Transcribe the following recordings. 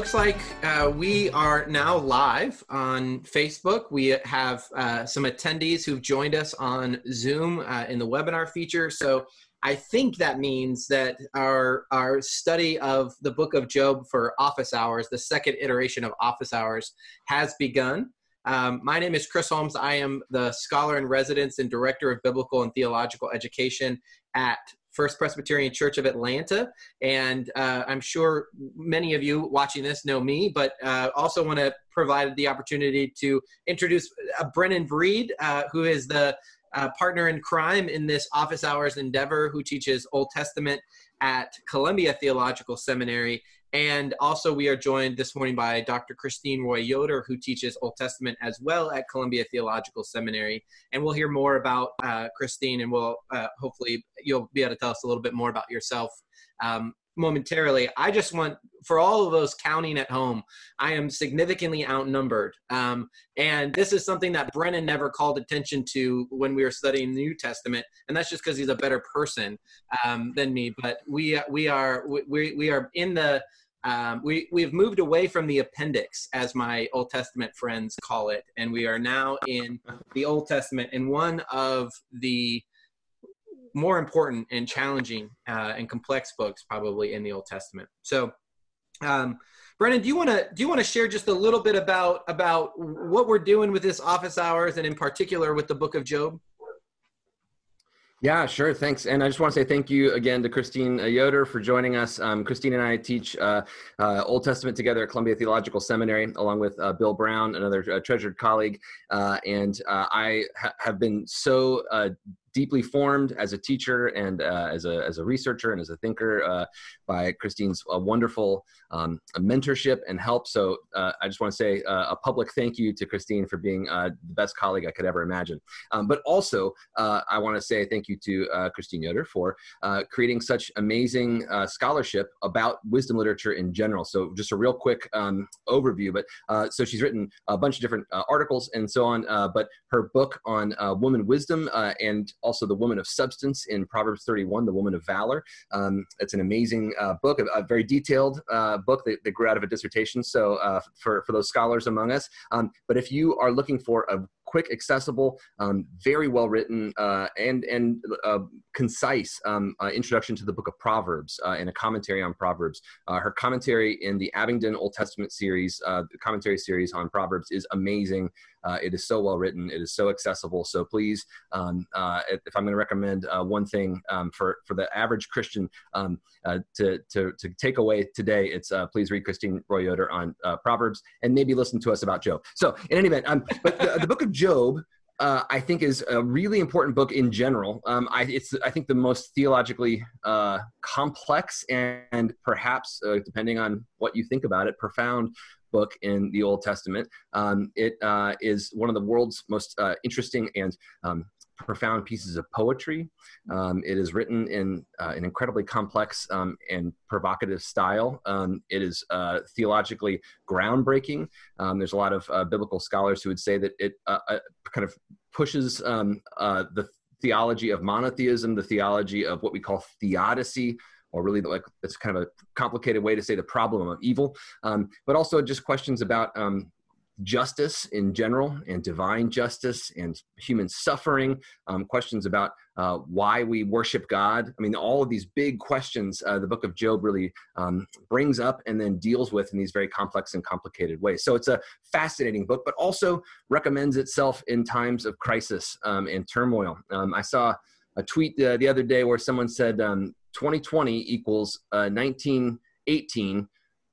looks like uh, we are now live on Facebook. We have uh, some attendees who've joined us on Zoom uh, in the webinar feature. So I think that means that our our study of the Book of Job for Office Hours, the second iteration of Office Hours, has begun. Um, my name is Chris Holmes. I am the scholar in residence and director of biblical and theological education at First Presbyterian Church of Atlanta. And uh, I'm sure many of you watching this know me, but uh, also want to provide the opportunity to introduce uh, Brennan Breed, uh, who is the uh, partner in crime in this office hours endeavor, who teaches Old Testament at Columbia Theological Seminary and also, we are joined this morning by Dr. Christine Roy Yoder, who teaches Old Testament as well at Columbia Theological Seminary. And we'll hear more about uh, Christine, and we'll uh, hopefully you'll be able to tell us a little bit more about yourself um, momentarily. I just want, for all of those counting at home, I am significantly outnumbered. Um, and this is something that Brennan never called attention to when we were studying the New Testament. And that's just because he's a better person um, than me. But we, we, are, we, we are in the, um, we, we've moved away from the appendix, as my Old Testament friends call it, and we are now in the Old Testament. And one of the more important and challenging uh, and complex books, probably in the Old Testament. So, um, Brennan, do you want to do you want to share just a little bit about about what we're doing with this office hours, and in particular with the Book of Job? Yeah, sure. Thanks. And I just want to say thank you again to Christine Yoder for joining us. Um, Christine and I teach uh, uh, Old Testament together at Columbia Theological Seminary, along with uh, Bill Brown, another uh, treasured colleague. Uh, and uh, I ha- have been so deeply formed as a teacher and uh, as, a, as a researcher and as a thinker uh, by Christine's uh, wonderful um, mentorship and help. So uh, I just want to say uh, a public thank you to Christine for being uh, the best colleague I could ever imagine. Um, but also, I want to say thank you to Christine Yoder for creating such amazing scholarship about wisdom literature in general. So just a real quick um, overview. But so she's written a bunch of different articles and so on. but her book on woman wisdom and also The Woman of Substance in Proverbs 31, The Woman of Valor. Um, it's an amazing uh, book, a, a, very detailed uh, book that, that, grew out of a dissertation. So uh, for, for those scholars among us. Um, but if you are looking for a quick, accessible, um, very well written, uh, and and uh, concise um, uh, introduction to the book of Proverbs uh, and a commentary on Proverbs. Uh, her commentary in the Abingdon Old Testament series, uh, the commentary series on Proverbs, is amazing. It is so well written. It is so accessible. So please, um, if I'm going to recommend one thing um, for for the average Christian um, to, to to take away today, it's please read Christine Roy Yoder on Proverbs and maybe listen to us about Job. So in any event, um, but the, the book of Job, uh, I think is a really important book in general. Um, I, it's I think the most theologically uh, complex and perhaps, uh, depending on what you think about it, profound book in the Old Testament. Um, it uh, is one of the world's most uh, interesting and um, profound pieces of poetry. Um, it is written in uh, an incredibly complex um, and provocative style. Um, it is uh, theologically groundbreaking. Um, there's a lot of uh, biblical scholars who would say that it uh, uh, kind of pushes um, uh, the theology of monotheism, the theology of what we call theodicy, or really like it's kind of a complicated way to say the problem of evil, um, but also just questions about um, justice in general and divine justice and human suffering, um, questions about uh, why we worship God. I mean, all of these big questions uh, the book of Job really um, brings up and then deals with in these very complex and complicated ways. So it's a fascinating book, but also recommends itself in times of crisis um, and turmoil. Um, I saw a tweet uh, the other day where someone said 2020 um, equals 1918 uh,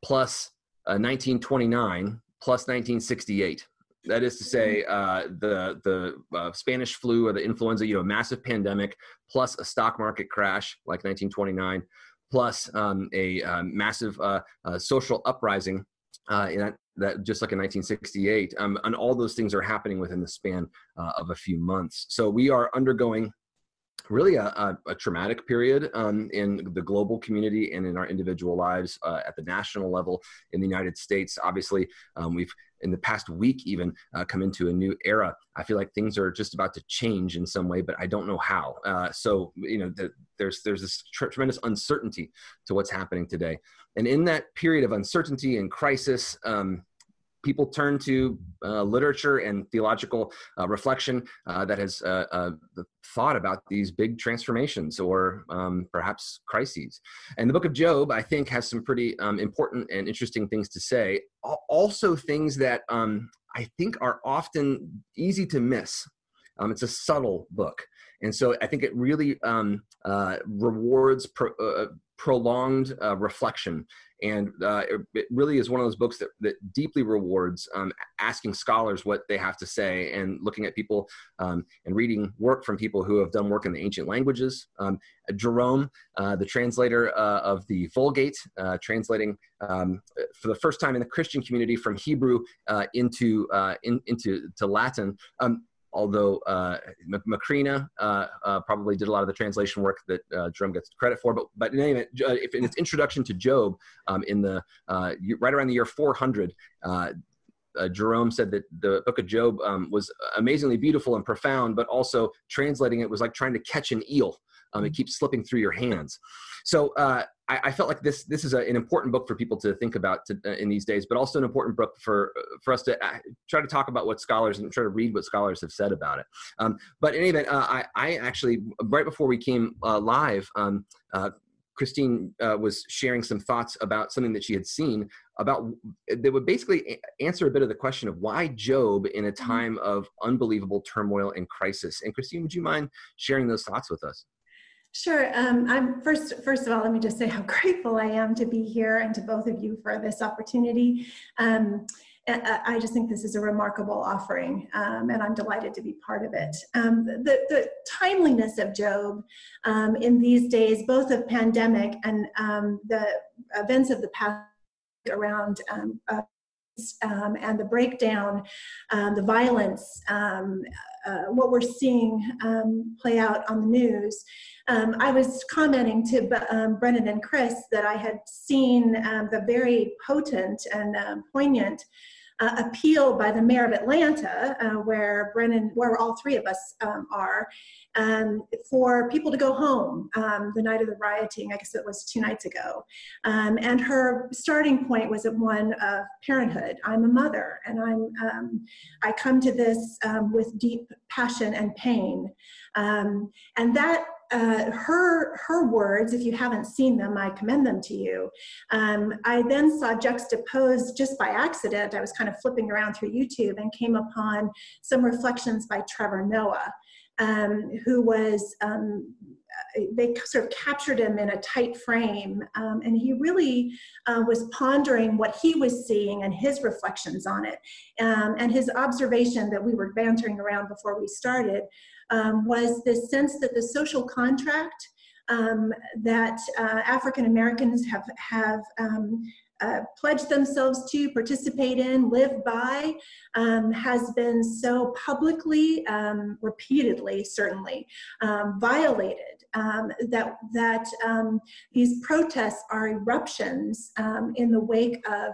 plus 1929 uh, plus 1968. That is to say, mm-hmm. uh, the the uh, Spanish flu or the influenza, you know, massive pandemic, plus a stock market crash like 1929, plus um, a uh, massive uh, uh, social uprising uh, in that, that, just like in 1968, um, and all those things are happening within the span of a few months. So we are undergoing really a, a, a traumatic period um, in the global community and in our individual lives uh, at the national level in the United States. Obviously, um, we've in the past week even uh, come into a new era. I feel like things are just about to change in some way, but I don't know how. Uh, so you know, the, there's there's this tr- tremendous uncertainty to what's happening today, and in that period of uncertainty and crisis. Um, people turn to uh, literature and theological uh, reflection uh, that has uh, uh, thought about these big transformations or um, perhaps crises. And the book of Job, I think, has some pretty um, important and interesting things to say. Also, things that um, I think are often easy to miss. Um, it's a subtle book. And so I think it really um, uh, rewards pro- prolonged reflection and uh, it, really is one of those books that, that deeply rewards um, asking scholars what they have to say and looking at people um, and reading work from people who have done work in the ancient languages. Um, jerome uh, the translator uh, of the vulgate uh, translating um, for the first time in the christian community from hebrew uh, into, uh, in, into to latin um, although uh, Macrina uh, uh, probably did a lot of the translation work that uh, Jerome gets credit for. But, but in any event, if in its introduction to Job um, in the uh, right around the year 400, uh, Jerome said that the book of Job um, was amazingly beautiful and profound, but also translating it was like trying to catch an eel. Um, it keeps slipping through your hands. So uh, I, I, felt like this this is a, an important book for people to think about to, uh, in these days, but also an important book for for us to uh, try to talk about what scholars and try to read what scholars have said about it. Um, but in any event, uh, I, I actually right before we came uh, live. Um, uh, Christine was sharing some thoughts about something that she had seen about that would basically answer a bit of the question of why Job in a mm-hmm. time of unbelievable turmoil and crisis. And Christine, would you mind sharing those thoughts with us? Sure. Um, I'm first. First of all, let me just say how grateful I am to be here and to both of you for this opportunity. Um, I just think this is a remarkable offering, um, and I'm delighted to be part of it. Um, the, the, timeliness of Job um, in these days, both of pandemic and um, the events of the past around uh, and the breakdown, the violence, uh, what we're seeing play out on the news, um, I was commenting to um, Brennan and Chris that I had seen um, the very potent and um, poignant uh, appeal by the mayor of Atlanta, uh, where Brennan, where all three of us um, are, um, for people to go home um, the night of the rioting. I guess it was two nights ago. Um, and her starting point was at one of parenthood. I'm a mother, and I'm um, I come to this um, with deep passion and pain, and that uh, her her words, if you haven't seen them, I commend them to you. Um, I then saw juxtaposed just by accident. I was kind of flipping around through YouTube and came upon some reflections by Trevor Noah, um, who was um, they sort of captured him in a tight frame, um, and he really uh, was pondering what he was seeing and his reflections on it, um, and his observation that we were bantering around before we started um, was this sense that the social contract um, that uh, African Americans have have um, uh, pledged themselves to participate in, live by, um, has been so publicly, um, repeatedly, certainly um, violated um, that that um, these protests are eruptions um, in the wake of.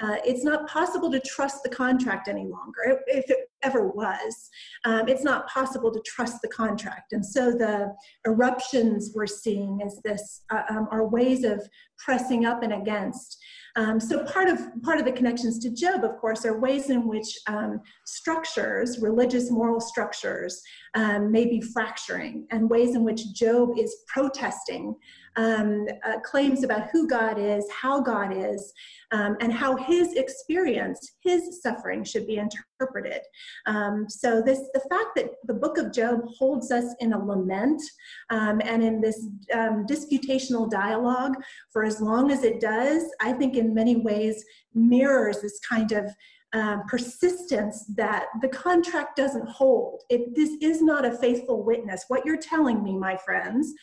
Uh, it's not possible to trust the contract any longer. If it ever was, um, it's not possible to trust the contract, and so the eruptions we're seeing is this uh, um, are ways of pressing up and against. Um, so part of part of the connections to Job, of course, are ways in which um, structures, religious moral structures, um, may be fracturing, and ways in which Job is protesting um, uh, claims about who God is, how God is, um, and how his experience, his suffering should be interpreted. Um, so this, the fact that the book of Job holds us in a lament um, and in this um, disputational dialogue for as long as it does, I think in many ways mirrors this kind of um, persistence that the contract doesn't hold. It, this is not a faithful witness. What you're telling me, my friends,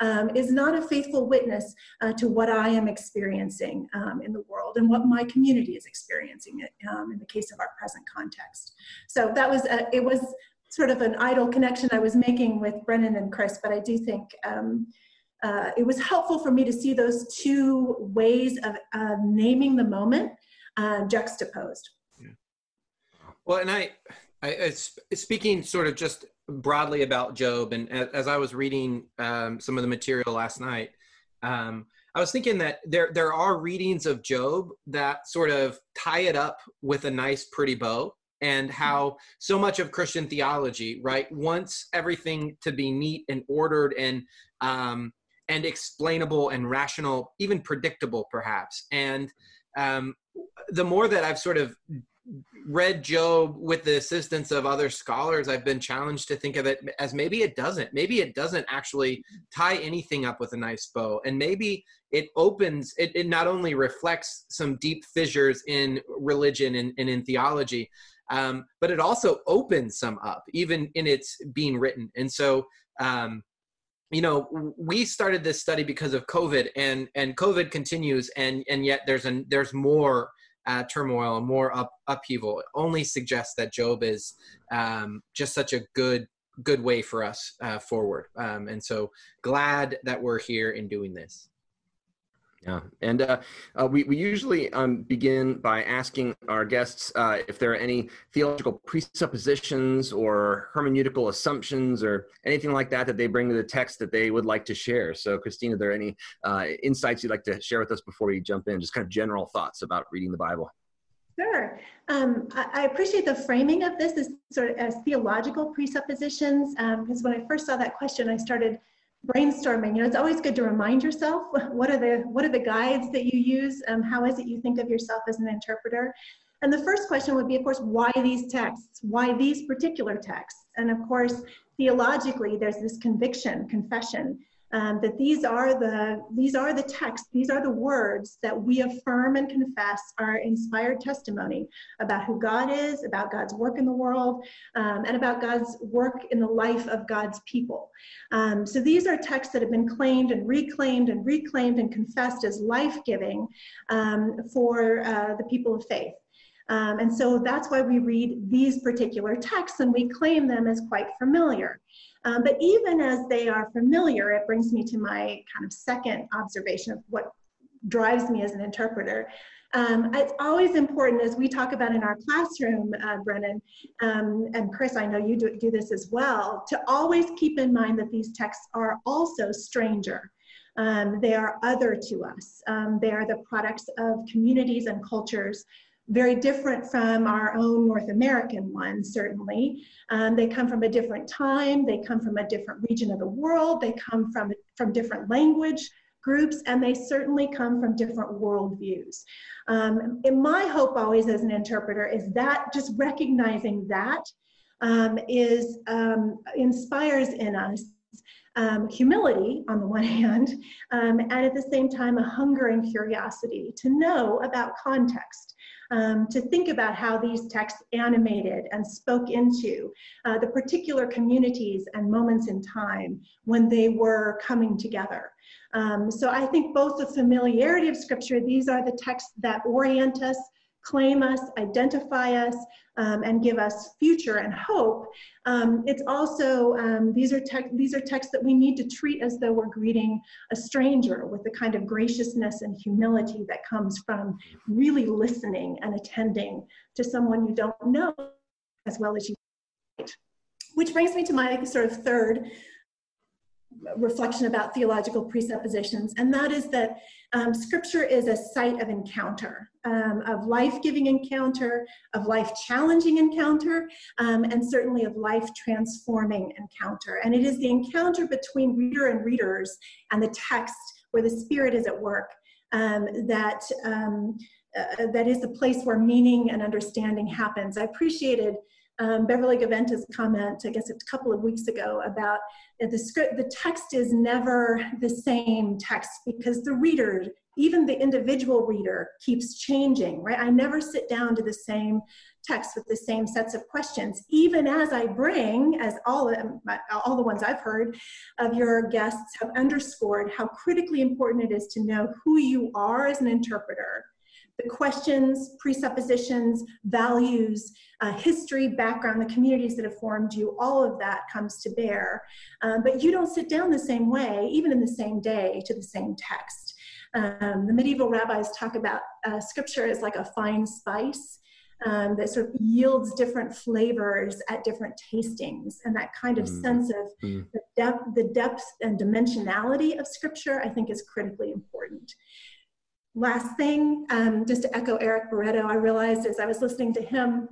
um, is not a faithful witness uh, to what I am experiencing um, in the world and what my community is experiencing it, um, in the case of our present context. So that was, a, it was sort of an idle connection I was making with Brennan and Chris, but I do think um, uh, it was helpful for me to see those two ways of uh, naming the moment uh, juxtaposed. Well, and I, I, speaking sort of just broadly about Job, and as, as I was reading um, some of the material last night, um, I was thinking that there there are readings of Job that sort of tie it up with a nice, pretty bow, and how so much of Christian theology, right, wants everything to be neat and ordered and um, and explainable and rational, even predictable, perhaps. And um, the more that I've sort of read Job with the assistance of other scholars, I've been challenged to think of it as maybe it doesn't. Maybe it doesn't actually tie anything up with a nice bow. And maybe it opens, it, it not only reflects some deep fissures in religion and, and in theology, um, but it also opens some up, even in its being written. And so, um, you know we started this study because of covid and and covid continues and and yet there's an there's more uh, turmoil and more up, upheaval. Only suggests that job is um, just such a good good way for us uh, forward. Um, and so glad that we're here in doing this yeah, and uh, uh, we, we usually um, begin by asking our guests uh, if there are any theological presuppositions or hermeneutical assumptions or anything like that that they bring to the text that they would like to share. So, Christine, are there any uh, insights you'd like to share with us before we jump in? Just kind of general thoughts about reading the Bible. Sure. Um, I, I, appreciate the framing of this as sort of as theological presuppositions because um, when I first saw that question, I started brainstorming. You know it's always good to remind yourself what are the what are the guides that you use? Um, how is it you think of yourself as an interpreter? And the first question would be of course why these texts? Why these particular texts? And of course theologically there's this conviction confession um, that these are the these are the texts these are the words that we affirm and confess are inspired testimony about who god is about god's work in the world um, and about god's work in the life of god's people um, so these are texts that have been claimed and reclaimed and reclaimed and confessed as life-giving um, for uh, the people of faith um, and so that's why we read these particular texts and we claim them as quite familiar. Um, but even as they are familiar, it brings me to my kind of second observation of what drives me as an interpreter. Um, it's always important, as we talk about in our classroom, uh, Brennan, um, and Chris, I know you do, do, this as well, to always keep in mind that these texts are also stranger. Um, they are other to us. Um, they are the products of communities and cultures very different from our own North American ones, certainly. Um, they come from a different time, they come from a different region of the world, they come from, from different language groups, and they certainly come from different worldviews. Um, and my hope always as an interpreter is that just recognizing that um, is um, inspires in us um, humility on the one hand, um, and at the same time, a hunger and curiosity to know about context um, to think about how these texts animated and spoke into uh, the particular communities and moments in time when they were coming together. Um, so I think both the familiarity of scripture, these are the texts that orient us claim us, identify us, um, and give us future and hope. Um, it's also, um, these, are these are texts that we need to treat as though we're greeting a stranger with the kind of graciousness and humility that comes from really listening and attending to someone you don't know as well as you might. Which brings me to my sort of third reflection about theological presuppositions, and that is that um, scripture is a site of encounter, um, of life giving encounter, of life challenging encounter, um, and certainly of life transforming encounter. And it is the encounter between reader and readers and the text where the Spirit is at work um, that. Um, uh, that is the place where meaning and understanding happens. I appreciated um, Beverly Gaventa's comment, I guess a couple of weeks ago, about the script, the text is never the same text because the reader, even the individual reader, keeps changing, right? I never sit down to the same text with the same sets of questions, even as I bring, as all, all the ones I've heard of your guests have underscored, how critically important it is to know who you are as an interpreter the questions, presuppositions, values, uh, history, background, the communities that have formed you, all of that comes to bear. Um, but you don't sit down the same way, even in the same day, to the same text. Um, the medieval rabbis talk about uh, scripture as like a fine spice. um, that sort of yields different flavors at different tastings. And that kind of mm. sense of mm. the, depth, the depth and dimensionality of scripture, I think, is critically important. Last thing, um, just to echo Eric Barreto, I realized as I was listening to him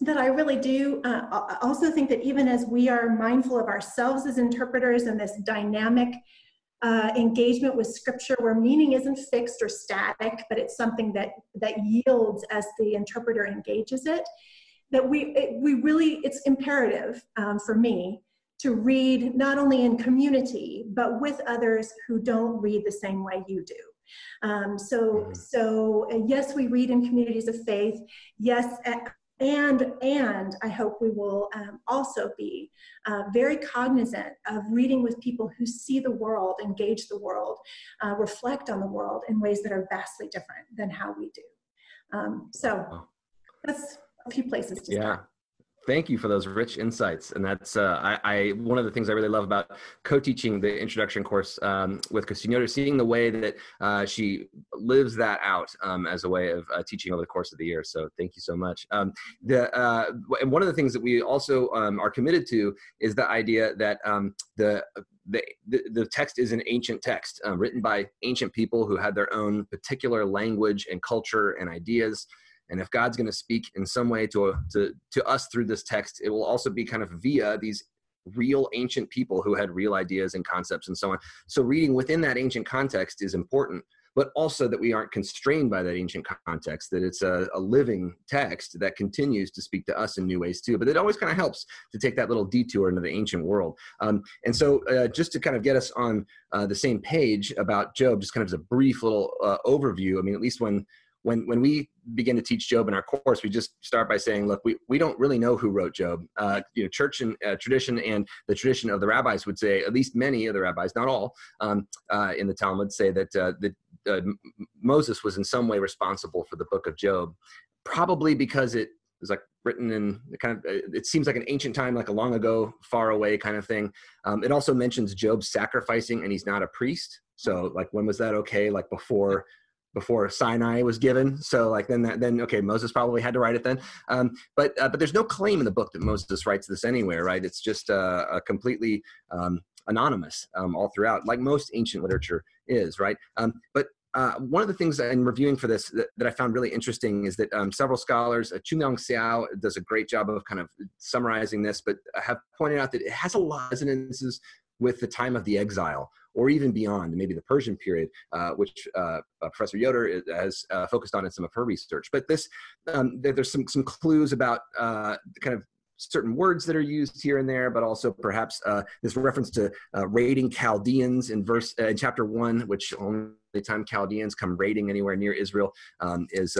that I really do uh, also think that even as we are mindful of ourselves as interpreters and this dynamic uh, engagement with scripture where meaning isn't fixed or static, but it's something that, that yields as the interpreter engages it, that we, it, we really, it's imperative um, for me to read not only in community, but with others who don't read the same way you do. Um, so, mm-hmm. so uh, yes, we read in communities of faith. Yes, and and i hope we will um, also be uh, very cognizant of reading with people who see the world engage the world uh, reflect on the world in ways that are vastly different than how we do. Um, so that's a few places to yeah. start thank you for those rich insights. And that's uh, I, I, one of the things i really love about co-teaching the introduction course um, with yoder seeing the way that uh, she lives that out um, as a way of uh, teaching over the course of the year. So thank you so much. Um, the, uh, and one of the things that we also um, are committed to is the idea that um, the the, the, text is an ancient text uh, written by ancient people who had their own particular language and culture and ideas and if God's going to speak in some way to, to, to us through this text, it will also be kind of via these real ancient people who had real ideas and concepts and so on. So reading within that ancient context is important, but also that we aren't constrained by that ancient context, that it's a, a living text that continues to speak to us in new ways too. But it always kind of helps to take that little detour into the ancient world. Um, and so uh, just to kind of get us on uh, the same page about Job, just kind of as a brief little uh, overview, I mean, at least when when when we begin to teach Job in our course, we just start by saying, look, we, we don't really know who wrote Job. Uh, you know, church and uh, tradition and the tradition of the rabbis would say, at least many of the rabbis, not all, um, uh, in the Talmud say that uh, that uh, Moses was in some way responsible for the book of Job, probably because it was like written in kind of it seems like an ancient time like a long ago far away kind of thing. Um, it also mentions job sacrificing and he's not a priest. So like when was that okay? Like before before Sinai was given. So like then that, then okay, Moses probably had to write it then. Um, but uh, but there's no claim in the book that Moses writes this anywhere, right? It's just uh, a completely um, anonymous um, all throughout, like most ancient literature is, right? Um, but uh, one of the things in reviewing for this that, that I found really interesting is that um, several scholars, uh, Choon-Leong Seow does a great job of kind of summarizing this, but have pointed out that it has a lot of resonances with the time of the exile or even beyond, maybe the Persian period, uh, which uh, uh, Professor Yoder has uh, focused on in some of her research. But this, um, there's some, some clues about uh, kind of certain words that are used here and there, but also perhaps uh, this reference to uh, raiding Chaldeans in verse uh, in chapter one, which only time Chaldeans come raiding anywhere near Israel um, is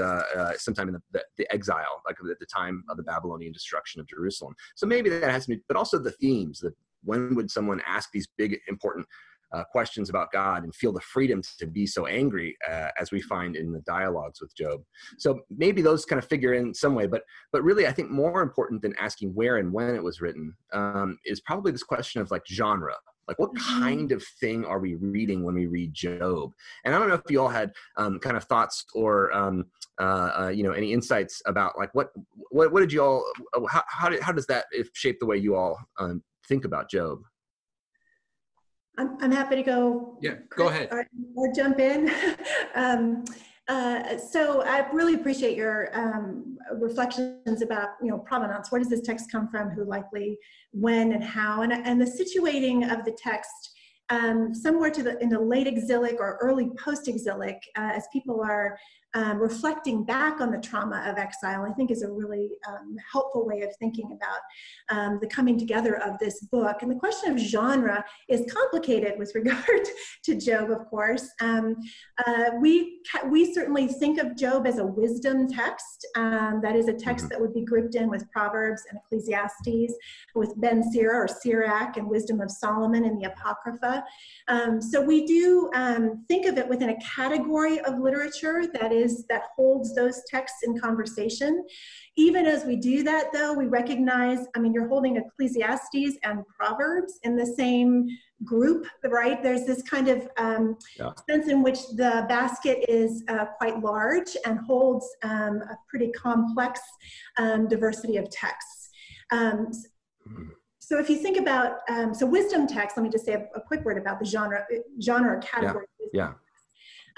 sometime in the, the, the, exile, like at the time of the Babylonian destruction of Jerusalem. So maybe that has to be, but also the themes. That when would someone ask these big important uh, questions about God and feel the freedom to be so angry uh, as we find in the dialogues with Job. So maybe those kind of figure in some way, but but really I think more important than asking where and when it was written um, is probably this question of like genre. Like what mm-hmm. kind of thing are we reading when we read Job? And I don't know if you all had um, kind of thoughts or um, uh, uh, you know any insights about like what what, what did you all how how, did, how does that shape the way you all um, think about Job? I'm, I'm happy to go. Yeah, go ahead. Or, or jump in. um, uh, so I really appreciate your um, reflections about you know provenance. Where does this text come from? Who likely, when, and how, and and the situating of the text um, somewhere to the in the late exilic or early post-exilic, uh, as people are um, reflecting back on the trauma of exile, I think is a really um, helpful way of thinking about um, the coming together of this book. And the question of genre is complicated with regard to Job, of course. Um, uh, we, we certainly think of Job as a wisdom text. Um, that is a text mm-hmm. that would be grouped in with Proverbs and Ecclesiastes, with Ben Sira or Sirach and Wisdom of Solomon and the Apocrypha. Um, so we do think of it within a category of literature that is is that holds those texts in conversation. Even as we do that, though, we recognize, I mean, you're holding Ecclesiastes and Proverbs in the same group, right? There's this kind of um, yeah. sense in which the basket is uh, quite large and holds um, a pretty complex um, diversity of texts. Um. So if you think about, um, so wisdom text, let me just say a, a, quick word about the genre, genre category. Yeah. yeah.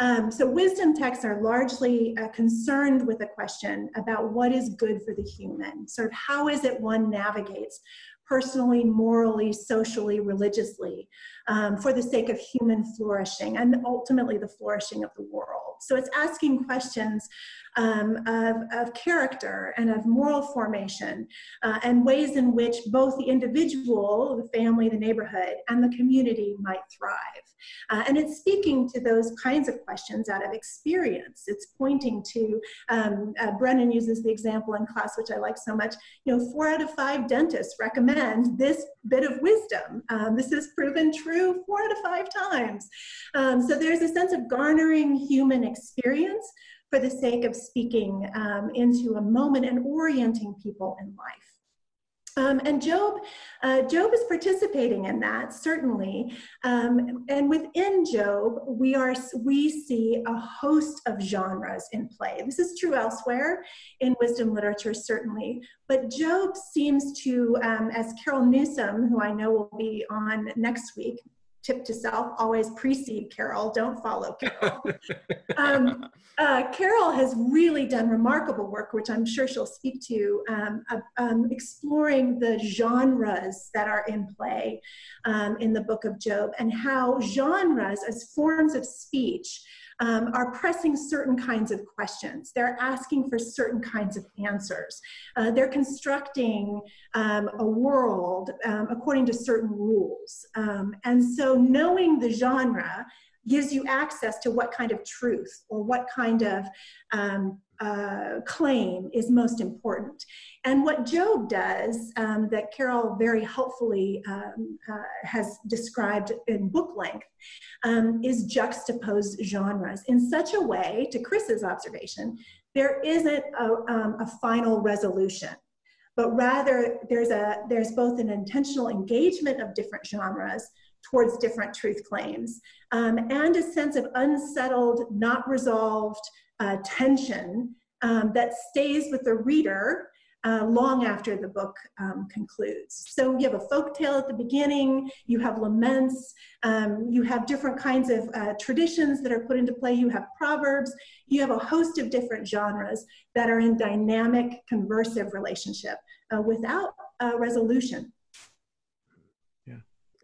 Um, so wisdom texts are largely uh, concerned with a question about what is good for the human, sort of how is it one navigates personally, morally, socially, religiously, um, for the sake of human flourishing and ultimately the flourishing of the world. So it's asking questions um, of, of character and of moral formation uh, and ways in which both the individual, the family, the neighborhood, and the community might thrive. Uh, and it's speaking to those kinds of questions out of experience. It's pointing to, um, uh, Brennan uses the example in class, which I like so much, you know, four out of five dentists recommend this bit of wisdom. Um, this is proven true four out of five times. Um, so there's a sense of garnering human experience for the sake of speaking um, into a moment and orienting people in life. Um, and Job, uh, Job is participating in that certainly. Um, and within Job, we are we see a host of genres in play. This is true elsewhere in wisdom literature, certainly. But Job seems to, um, as Carol Newsom, who I know will be on next week, tip to self always precede carol don't follow carol. Um, uh, carol has really done remarkable work which i'm sure she'll speak to um, uh, um, exploring the genres that are in play um, in the book of job and how genres as forms of speech um, are pressing certain kinds of questions. They're asking for certain kinds of answers. Uh, they're constructing um, a world um, according to certain rules. Um, and so knowing the genre gives you access to what kind of truth or what kind of um, uh, claim is most important. And what Job does, um, that Carol very helpfully um, uh, has described in book length, um, is juxtapose genres in such a way, to Chris's observation, there isn't a, um, a final resolution but rather there's a there's both an intentional engagement of different genres towards different truth claims um, and a sense of unsettled not resolved uh, tension um, that stays with the reader uh, long after the book um, concludes. So you have a folk tale at the beginning, you have laments, um, you have different kinds of uh, traditions that are put into play, you have proverbs, you have a host of different genres that are in dynamic conversive relationship uh, without resolution.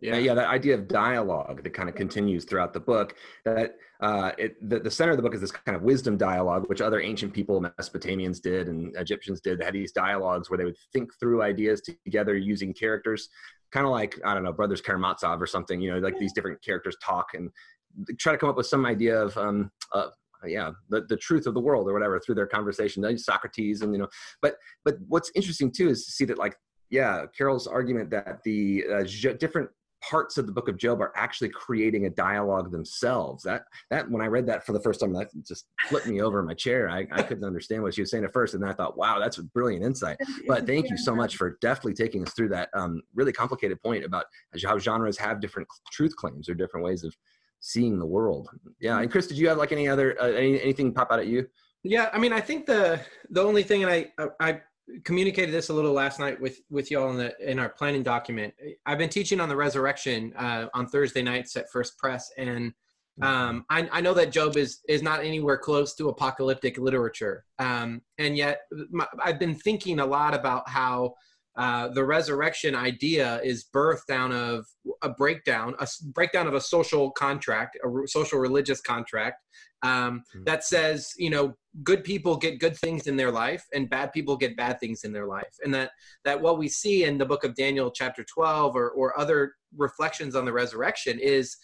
Yeah, yeah, that idea of dialogue that kind of continues throughout the book. That uh, it, the, the center of the book is this kind of wisdom dialogue, which other ancient people, Mesopotamians did and Egyptians did. They had these dialogues where they would think through ideas together using characters, kind of like I don't know, Brothers Karamazov or something. You know, like these different characters talk and try to come up with some idea of um, uh, yeah the, the truth of the world or whatever through their conversation socrates and you know but but what's interesting too is to see that like yeah carol's argument that the uh, different parts of the book of job are actually creating a dialogue themselves. That that when i read that for the first time that just flipped me over in my chair. I, I couldn't understand what she was saying at first and then i thought wow that's a brilliant insight. But thank you so much for deftly taking us through that um, really complicated point about how genres have different truth claims or different ways of seeing the world. Yeah and chris did you have like any other uh, any, anything pop out at you? Yeah i mean i think the the only thing and i i communicated this a little last night with with y'all in the in our planning document. I've been teaching on the resurrection uh, on Thursday nights at First Pres, and um, I, I, know that Job is is not anywhere close to apocalyptic literature, um, and yet my, I've been thinking a lot about how uh, the resurrection idea is birthed out of a breakdown, a breakdown of a social contract, a social religious contract um, mm-hmm. that says, you know, good people get good things in their life and bad people get bad things in their life. And that, that what we see in the book of Daniel, chapter 12, or, or other reflections on the resurrection is,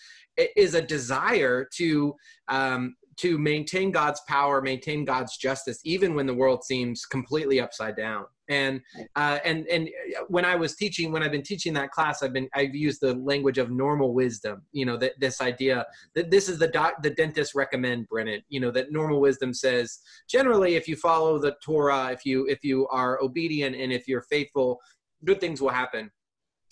is a desire to, um, to maintain God's power, maintain God's justice, even when the world seems completely upside down and uh, and and when i was teaching when i've been teaching that class i've been i've used the language of normal wisdom you know that this idea that this is the doc the dentist recommend brennan you know that normal wisdom says generally if you follow the torah if you if you are obedient and if you're faithful good things will happen.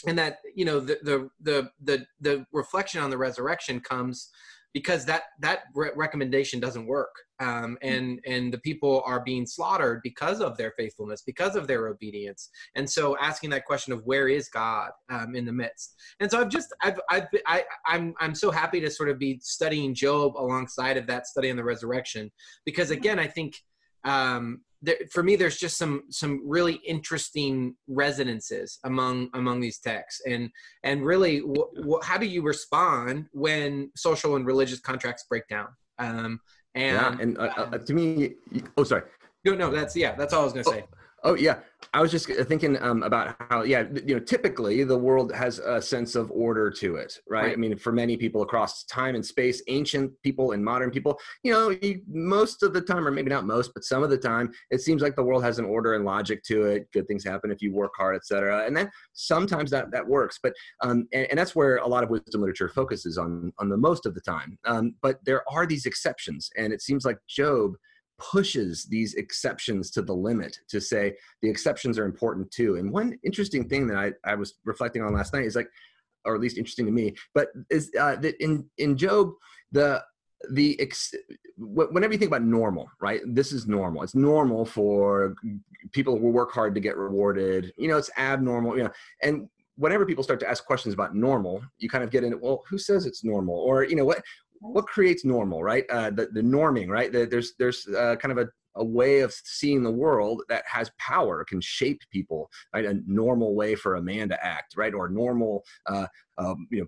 And that you know the the the the, the reflection on the resurrection comes because that that re- recommendation doesn't work um, and and the people are being slaughtered because of their faithfulness because of their obedience. And so asking that question of where is god um, in the midst? And so i've just i've i've I, i'm i'm so happy to sort of be studying job alongside of that study on the resurrection because again i think um, there, for me there's just some some really interesting resonances among among these texts. And and really wh- wh- how do you respond when social and religious contracts break down? Um and yeah, and uh, uh, to me oh sorry. No no that's yeah that's all i was gonna say Oh yeah, I was just thinking um, about how yeah, you know, typically the world has a sense of order to it, right? right? I mean, for many people across time and space, ancient people and modern people, you know, you, most of the time, or maybe not most, but some of the time, it seems like the world has an order and logic to it. Good things happen if you work hard, etc. And then sometimes that that works, but um, and, and, that's where a lot of wisdom literature focuses on on the most of the time. Um, but there are these exceptions, and it seems like Job pushes these exceptions to the limit to say the exceptions are important too. And one interesting thing that I, I was reflecting on last night is like, or at least interesting to me, but is uh, that in in Job the the ex- whenever you think about normal, right? This is normal. It's normal for people who work hard to get rewarded. You know, it's abnormal. You know, and whenever people start to ask questions about normal, you kind of get in. Well, who says it's normal? Or you know, what what creates normal, right? Uh, the, the norming, right? The, there's there's uh, kind of a, a way of seeing the world that has power, can shape people, right? A normal way for a man to act, right? Or normal, uh, um, you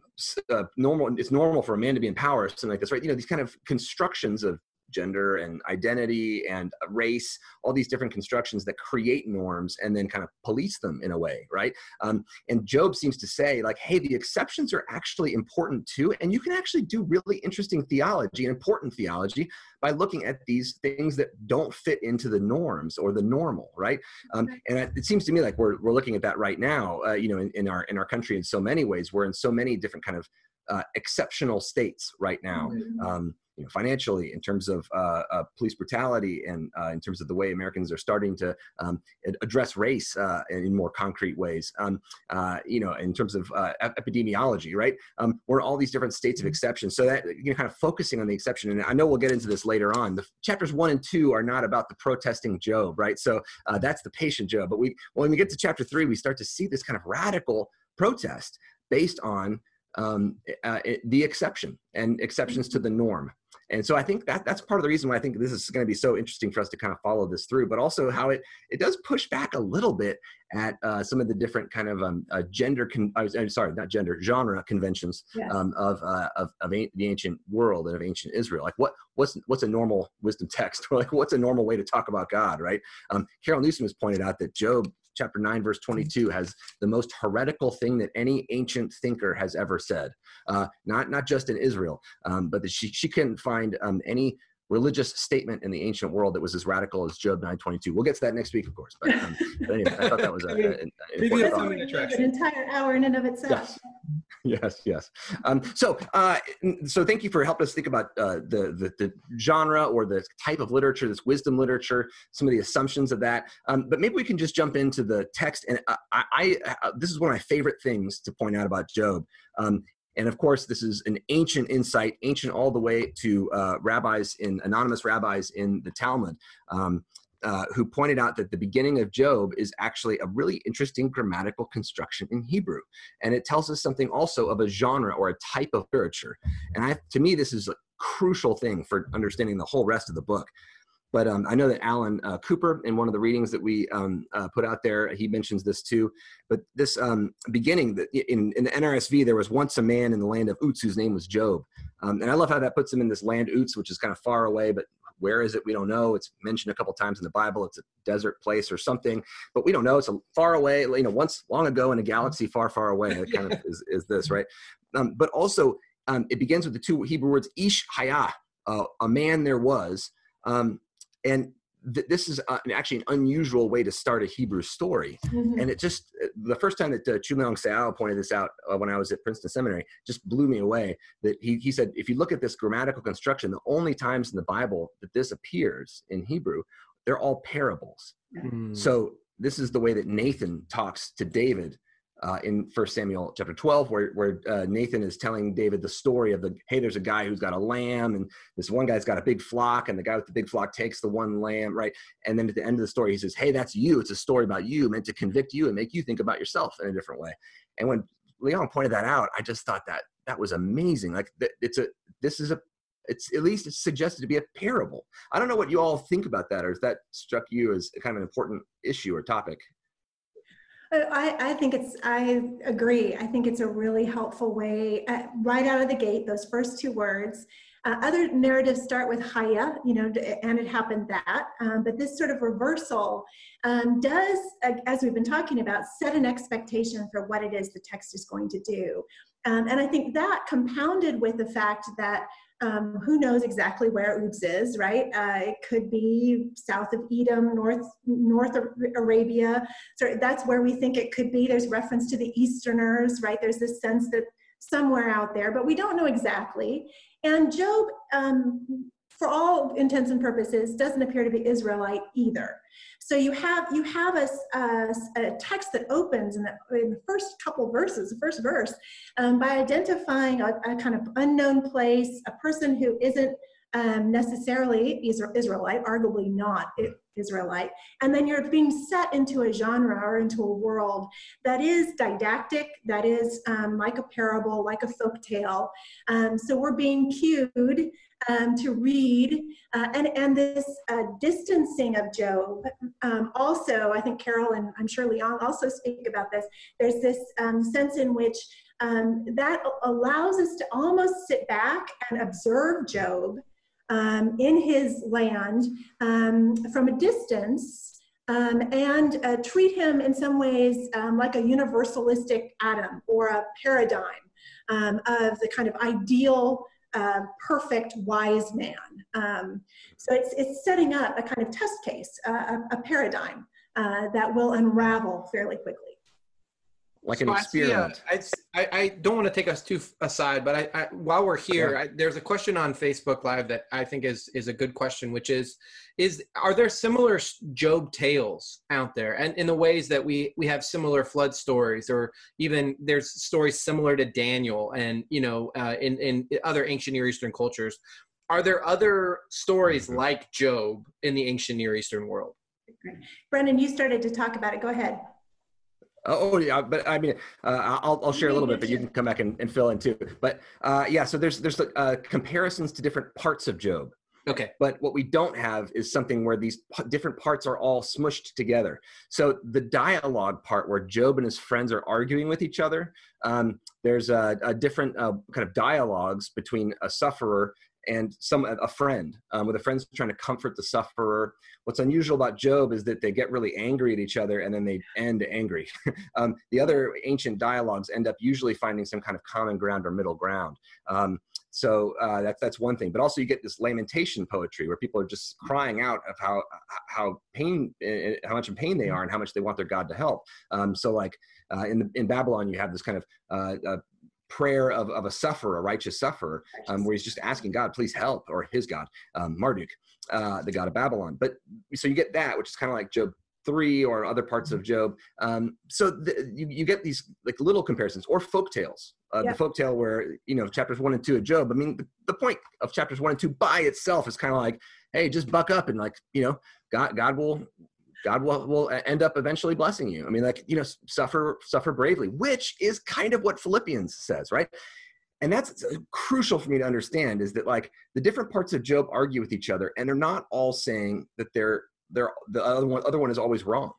know, uh, normal. It's normal for a man to be in power, something like this, right? You know, these kind of constructions of gender and identity and race, all these different constructions that create norms and then kind of police them in a way, right? Um, and Job seems to say, like, hey, the exceptions are actually important too. And you can actually do really interesting theology and important theology by looking at these things that don't fit into the norms or the normal, right? Um, and it seems to me like we're, we're looking at that right now, uh, you know, in, in, our in our country in so many ways. We're in so many different kind of uh, exceptional states right now. Mm-hmm. Um, you know, financially, in terms of uh, uh, police brutality, and uh, in terms of the way Americans are starting to um, address race uh, in more concrete ways. Um, uh, you know, in terms of uh, epidemiology, right? Um, we're in all these different states of mm-hmm. exception. So that you know, kind of focusing on the exception, and I know we'll get into this later on. The chapters one and two are not about the protesting Job, right? So that's the patient Job. But we, when we get to chapter three, we start to see this kind of radical protest based on um, uh, the exception and exceptions to the norm. And so I think that that's part of the reason why I think this is going to be so interesting for us to kind of follow this through, but also how it it does push back a little bit at uh, some of the different kind of um, uh, gender, con- I'm uh, sorry, not gender, genre conventions yes. um, of, uh, of, of the ancient world and of ancient Israel. Like what what's what's a normal wisdom text? like what's a normal way to talk about God, right? Um, Carol Newsom has pointed out that Job chapter 9 verse 22 has the most heretical thing that any ancient thinker has ever said. Uh, not not just in israel um, but she, she couldn't find um, any religious statement in the ancient world that was as radical as Job 9:22. We'll get to that next week, of course. But, um, but anyway, I thought that was a, an, an entire hour in and of itself. Yes, yes, yes. Um, so, uh, so thank you for helping us think about uh, the, the, the genre or the type of literature, this wisdom literature, some of the assumptions of that. Um, but maybe we can just jump into the text. And I, I, I, uh, this is one of my favorite things to point out about Job. Um, and of course, this is an ancient insight, ancient all the way to uh, rabbis in anonymous rabbis in the Talmud, um, uh, who pointed out that the beginning of Job is actually a really interesting grammatical construction in Hebrew, and it tells us something also of a genre or a type of literature. And I, to me, this is a crucial thing for understanding the whole rest of the book. But um, I know that Alan uh, Cooper, in one of the readings that we um, uh, put out there, he mentions this too. But this um, beginning, in, in the NRSV, there was once a man in the land of Uz whose name was Job. Um, and I love how that puts him in this land Uz, which is kind of far away, but where is it? We don't know. It's mentioned a couple times in the Bible. It's a desert place or something, but we don't know. It's a far away, you know, once long ago in a galaxy far, far away. It kind of is, is this, right? Um, but also, um, it begins with the two Hebrew words, ish hayah, uh, a man there was. Um, and th- this is uh, actually an unusual way to start a Hebrew story. Mm-hmm. And it just, uh, the first time that uh, Choon-Leong Seow pointed this out uh, when I was at Princeton Seminary, just blew me away. That he, he said, if you look at this grammatical construction, the only times in the Bible that this appears in Hebrew, they're all parables. Mm. So this is the way that Nathan talks to David uh, in First Samuel chapter 12, where, where uh, Nathan is telling David the story of the hey, there's a guy who's got a lamb, and this one guy's got a big flock, and the guy with the big flock takes the one lamb, right? And then at the end of the story, he says, hey, that's you. It's a story about you, meant to convict you and make you think about yourself in a different way. And when Leon pointed that out, I just thought that that was amazing. Like it's a this is a it's at least it's suggested to be a parable. I don't know what you all think about that, or if that struck you as kind of an important issue or topic? I, I, think it's, I agree. I think it's a really helpful way, uh, right out of the gate, those first two words. Uh, other narratives start with Haya, you know, and it happened that. Um, but this sort of reversal um, does, as we've been talking about, set an expectation for what it is the text is going to do. Um, and I think that compounded with the fact that um, who knows exactly where Uz is, right? Uh, it could be south of Edom, north North Arabia. So that's where we think it could be. There's reference to the Easterners, right? There's this sense that somewhere out there, but we don't know exactly. And Job, um, for all intents and purposes, doesn't appear to be Israelite either. So you have you have a, a, a text that opens in the, in the, first couple verses, the first verse, um, by identifying a, a, kind of unknown place, a person who isn't um, necessarily Israelite, arguably not Israelite, and then you're being set into a genre or into a world that is didactic, that is um, like a parable, like a folk tale. Um, so we're being cued um, to read, uh, and, and this uh, distancing of Job. Um, also, I think Carol and I'm sure Leong also speak about this. There's this um, sense in which that allows us to almost sit back and observe Job um, in his land um, from a distance. Um, and uh, treat him in some ways um, like a universalistic Adam or a paradigm um, of the kind of ideal uh, perfect wise man. Um, so it's, it's setting up a kind of test case, uh, a, a, paradigm uh, that will unravel fairly quickly. Like an so experiment. I, see, I, I, don't want to take us too aside, but I, while we're here, there's a question on Facebook Live that I think is is a good question, which is is are there similar job tales out there? And in the ways that we we have similar flood stories or even there's stories similar to daniel and you know uh, in in other ancient near eastern cultures. Are there other stories mm-hmm. like job in the ancient near eastern world? Brendan you started to talk about it. Go ahead Oh, oh yeah, but I mean, uh, I'll, I'll share a little bit, but you can come back and, and fill in too. But uh, yeah, so there's there's uh, comparisons to different parts of Job. Okay. But what we don't have is something where these different parts are all smushed together. So the dialogue part, where Job and his friends are arguing with each other, um, there's a, a different uh, kind of dialogues between a sufferer and some a friend um, with a friend's trying to comfort the sufferer. What's unusual about job is that they get really angry at each other and then they end angry. Um, the other ancient dialogues end up usually finding some kind of common ground or middle ground. Um, so uh, that's that's one thing. But also you get this lamentation poetry where people are just crying out of how how pain eh, eh, how much in pain they are and how much they want their god to help. Um, so like uh, in the, in babylon you have this kind of uh, uh prayer of, of a sufferer, a righteous sufferer, um, where he's just asking God, please help, or his God, um, Marduk, uh, the god of Babylon. But so you get that, which is kind of like Job three or other parts of mm-hmm. Job. Um, so the, you, you, get these like little comparisons or folk tales. Uh, The folk tale where you know chapters one and two of Job. I mean, the, the point of chapters one and two by itself is kind of like, hey, just buck up and like you know, God God will God will, will end up eventually blessing you. I mean, like, you know, suffer, suffer bravely, which is kind of what Philippians says, right? And that's crucial for me to understand is that like the different parts of Job argue with each other and they're not all saying that they're, they're the other one, other one is always wrong.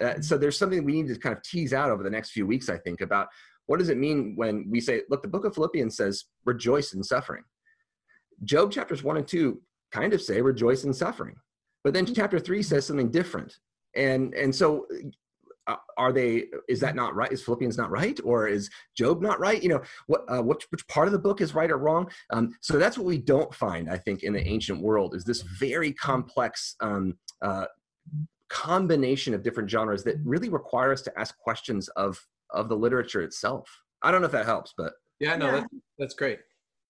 Uh, so there's something we need to kind of tease out over the next few weeks, I think, about what does it mean when we say, look, the book of Philippians says rejoice in suffering. Job chapters one and two kind of say rejoice in suffering. But then chapter three says something different. And, and so uh, are they is that not right? Is philippians not right? Or is job not right? You know what uh, which, which part of the book is right or wrong? Um, so that's what we don't find i think in the ancient world is this very complex um, uh, combination of different genres that really require us to ask questions of of the literature itself. I don't know if that helps but yeah no yeah. That's, that's great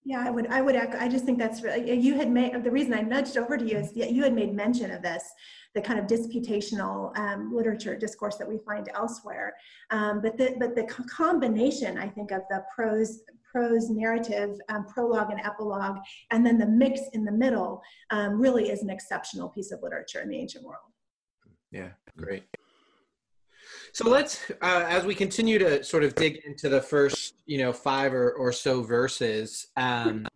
yeah, I would. I would echo. I just think that's really. You had made the reason I nudged over to you is that you had made mention of this, the kind of disputational um, literature discourse that we find elsewhere. Um, but the but the combination, I think, of the prose prose narrative, um, prologue and epilogue, and then the mix in the middle, um, really is an exceptional piece of literature in the ancient world. Yeah, great. So let's, uh, as we continue to sort of dig into the first, you know, five or, or so verses, um,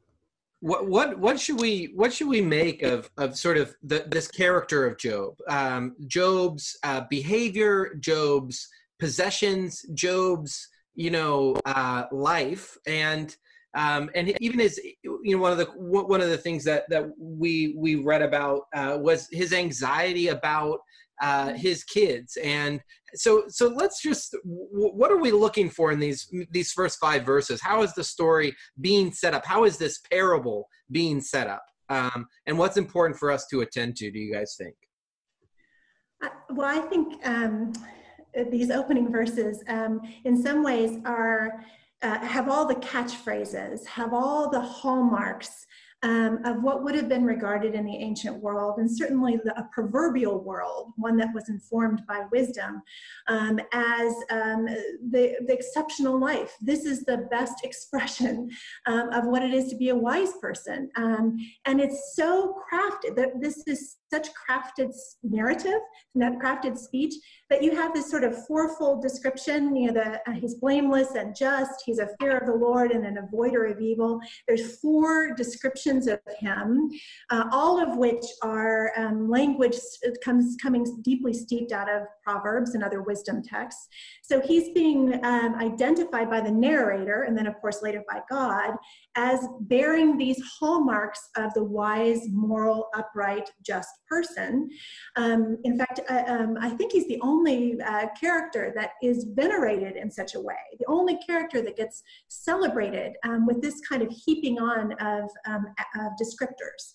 what what what should we what should we make of of sort of the, this character of Job? Um, Job's uh, behavior, Job's possessions, Job's you know uh, life, and um, and even his you know one of the one of the things that that we we read about uh, was his anxiety about uh, his kids and so so let's just what are we looking for in these these first five verses? How is the story being set up? How is this parable being set up? Um, and what's important for us to attend to do you guys think? Uh, well i think um, these opening verses um, in some ways are uh, have all the catchphrases have all the hallmarks um, of what would have been regarded in the ancient world, and certainly the, a proverbial world, one that was informed by wisdom, um, as um, the, the, exceptional life. This is the best expression um, of what it is to be a wise person. Um, and it's so crafted that this is such crafted narrative, that crafted speech, that you have this sort of fourfold description. You know, the, uh, he's blameless and just, he's a fear of the Lord and an avoider of evil. There's four descriptions of him, uh, all of which are um, language comes coming deeply steeped out of Proverbs and other wisdom texts. So he's being um, identified by the narrator, and then of course later by God, as bearing these hallmarks of the wise, moral, upright, just person. Um, in fact, uh, um, I think he's the only uh, character that is venerated in such a way, the only character that gets celebrated um, with this kind of heaping on of, um, of descriptors.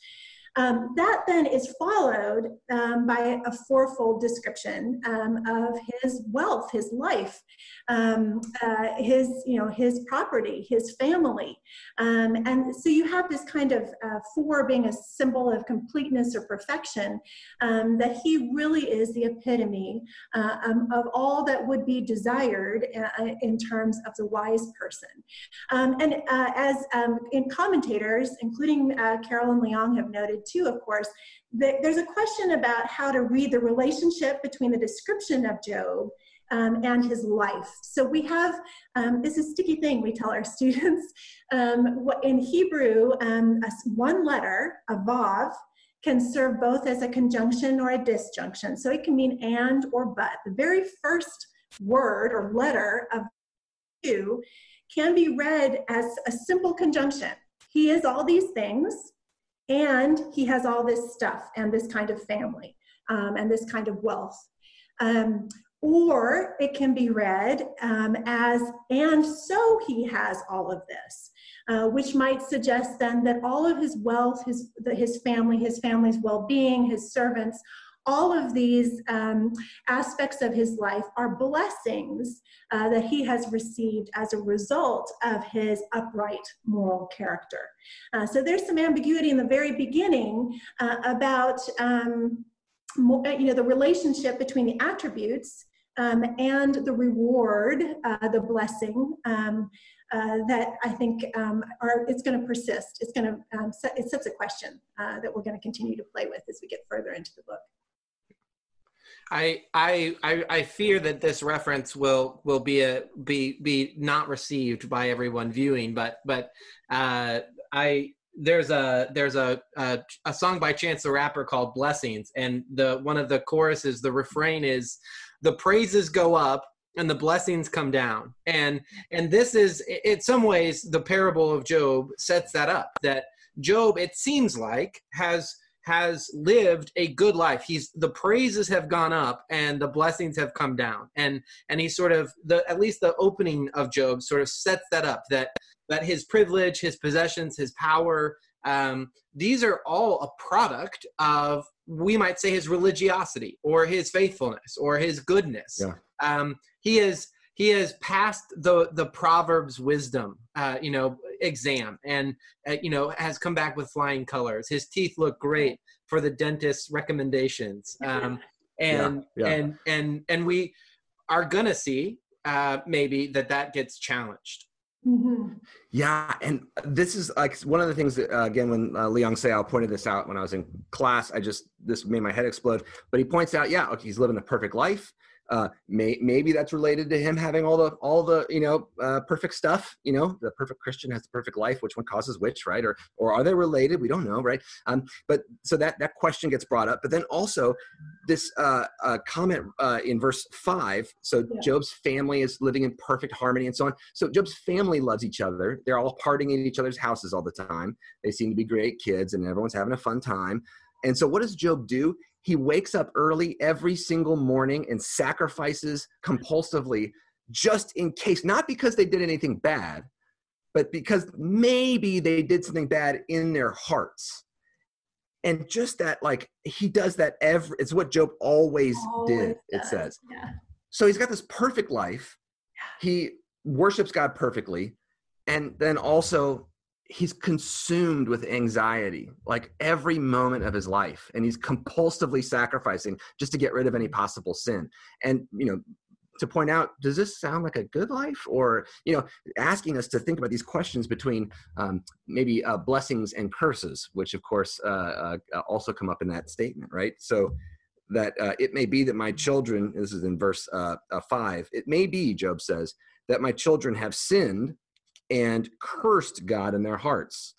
Um, that then is followed um, by a fourfold description um, of his wealth, his life, um, uh, his, you know, his property, his family. Um, and so you have this kind of uh, four being a symbol of completeness or perfection, um, that he really is the epitome uh, of all that would be desired uh, in terms of the wise person. and uh, as in commentators, including uh, Carol and Leong have noted, too, of course, there's a question about how to read the relationship between the description of Job um, and his life. So we have um, this is a sticky thing we tell our students. Um, in Hebrew, um, one letter, a vav, can serve both as a conjunction or a disjunction. So it can mean and or but. The very first word or letter of you can be read as a simple conjunction. He is all these things, and he has all this stuff and this kind of family um, and this kind of wealth. Um, or it can be read um, as, and so he has all of this, uh, which might suggest then that all of his wealth, his, his family, his family's well being, his servants, all of these um, aspects of his life are blessings uh, that he has received as a result of his upright moral character. Uh, so there's some ambiguity in the very beginning uh, about um, you know the relationship between the attributes um, and the reward, uh, the blessing. Um, uh, that I think um, are it's going to persist. It's going to um, set, it sets a question uh, that we're going to continue to play with as we get further into the book. I, I I fear that this reference will will be a be be not received by everyone viewing, but but uh, I there's a there's a, a, a song by Chance the Rapper called Blessings, and the one of the choruses, the refrain is, the praises go up and the blessings come down, and and this is in some ways the parable of Job sets that up. That Job, it seems like, has has lived a good life. He's the praises have gone up and the blessings have come down. And and he sort of the at least the opening of Job sort of sets that up that that his privilege, his possessions, his power, um, these are all a product of we might say his religiosity or his faithfulness or his goodness. Yeah. Um, he is he has passed the the proverbs wisdom uh, you know exam and uh, you know has come back with flying colors his teeth look great for the dentist's recommendations um, and yeah, yeah. and and and we are gonna see uh, maybe that that gets challenged Mm-hmm. Yeah, and this is like one of the things that uh, again when uh, Leong Seow pointed this out when I was in class, I just this made my head explode. But he points out, yeah, okay, he's living the perfect life. Uh, may, maybe that's related to him having all the all the you know uh, perfect stuff. You know, the perfect Christian has the perfect life. Which one causes which, right? Or or are they related? We don't know, right? Um, but so that that question gets brought up. But then also this uh, uh comment uh, in verse five. So yeah. Job's family is living in perfect harmony and so on. So Job's family loves each other. They're all partying in each other's houses all the time. They seem to be great kids, and everyone's having a fun time. And so, what does Job do? He wakes up early every single morning and sacrifices compulsively just in case, not because they did anything bad, but because maybe they did something bad in their hearts. And just that, like, he does that every, it's what Job always, always did, does. it says. Yeah. So he's got this perfect life. He worships God perfectly. And then also he's consumed with anxiety like every moment of his life and he's compulsively sacrificing just to get rid of any possible sin. And you know to point out does this sound like a good life? Or you know asking us to think about these questions between um, maybe uh, blessings and curses which of course uh, uh, also come up in that statement right? So that uh, it may be that my children this is in verse uh, uh, 5 it may be job says that my children have sinned and cursed God in their hearts.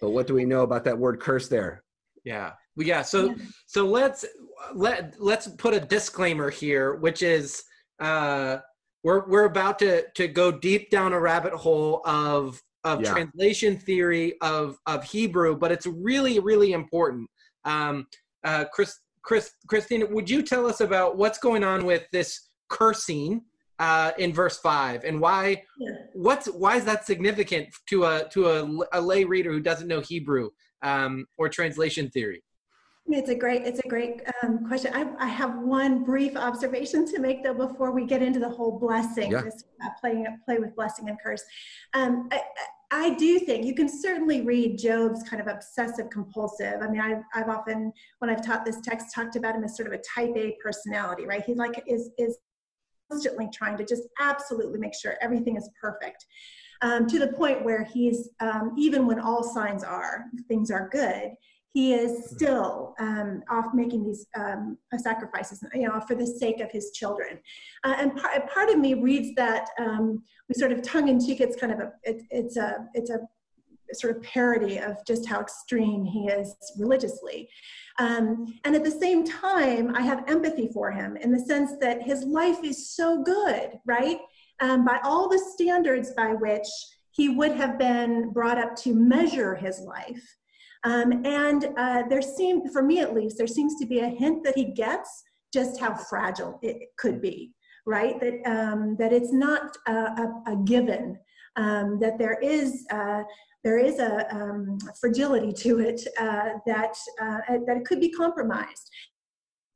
But what do we know about that word curse there? Yeah. Well, yeah. So so let's let let's put a disclaimer here, which is uh we're we're about to to go deep down a rabbit hole of of yeah. translation theory of of Hebrew, but it's really really important. Um, uh, Chris, Chris, Christine, would you tell us about what's going on with this cursing uh, in verse five, and why? Yeah. What's why is that significant to a to a, a lay reader who doesn't know Hebrew um, or translation theory? It's a great it's a great um, question. I, I, have one brief observation to make though before we get into the whole blessing, yeah. this uh, playing play with blessing and curse. Um, I, I do think you can certainly read Job's kind of obsessive compulsive. I mean, I've, I've often, when I've taught this text, talked about him as sort of a type A personality, right? He like is is constantly trying to just absolutely make sure everything is perfect. Um, to the point where he's, um, even when all signs are, things are good, he is still um, off making these um, sacrifices, you know, for the sake of his children. Uh, and part, part of me reads that um, we sort of tongue in cheek. It's kind of a, it, it's a, it's a sort of parody of just how extreme he is religiously. Um, and at the same time, I have empathy for him in the sense that his life is so good, right? Um, by all the standards by which he would have been brought up to measure his life. Um, and uh, there seems, for me at least, there seems to be a hint that he gets just how fragile it could be, right? That, um, that it's not a, a, a given, um, that there is uh, there is a um, fragility to it uh, that, uh, that it could be compromised.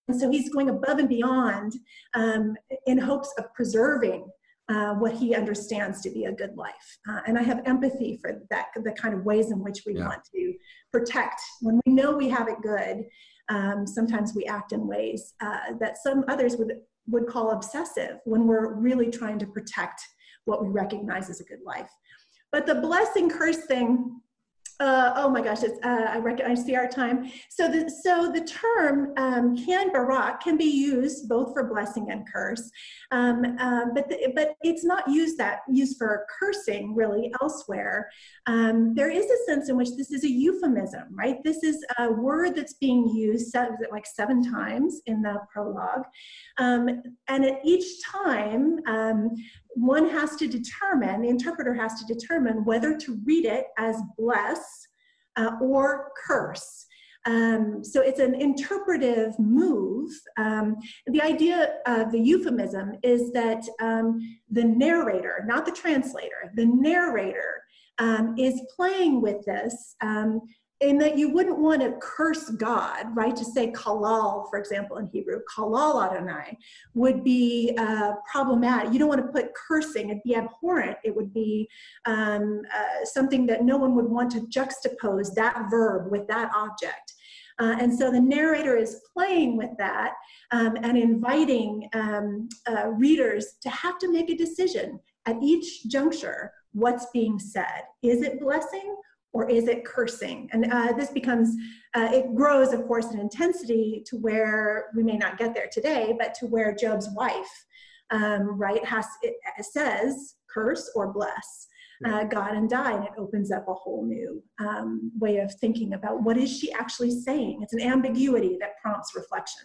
And so he's going above and beyond um, in hopes of preserving uh, what he understands to be a good life. Uh, and I have empathy for that, the kind of ways in which we yeah. want to protect. When we know we have it good, um, sometimes we act in ways uh, that some others would, would call obsessive when we're really trying to protect what we recognize as a good life. But the blessing curse thing, uh, oh my gosh, it's, uh, I recognize the art time. So the, so the term um, can barak can be used both for blessing and curse, um, um, but, the, but it's not used that used for cursing really elsewhere. Um, there is a sense in which this is a euphemism, right? This is a word that's being used seven, like seven times in the prologue. Um, and at each time, um, one has to determine, the interpreter has to determine whether to read it as bless uh, or curse. Um, so it's an interpretive move. Um, the idea of the euphemism is that um, the narrator, not the translator, the narrator um, is playing with this um, in that you wouldn't want to curse God, right? To say kalal, for example, in Hebrew, kalal Adonai, would be uh, problematic. You don't want to put cursing, it'd be abhorrent. It would be um, uh, something that no one would want to juxtapose that verb with that object. Uh, and so the narrator is playing with that um, and inviting um, uh, readers to have to make a decision at each juncture what's being said. Is it blessing or is it cursing? And uh, this becomes, uh, it grows, of course, in intensity to where we may not get there today, but to where Job's wife, um, right, has it says curse or bless. Uh, God and die, and it opens up a whole new um, way of thinking about what is she actually saying. It's an ambiguity that prompts reflection.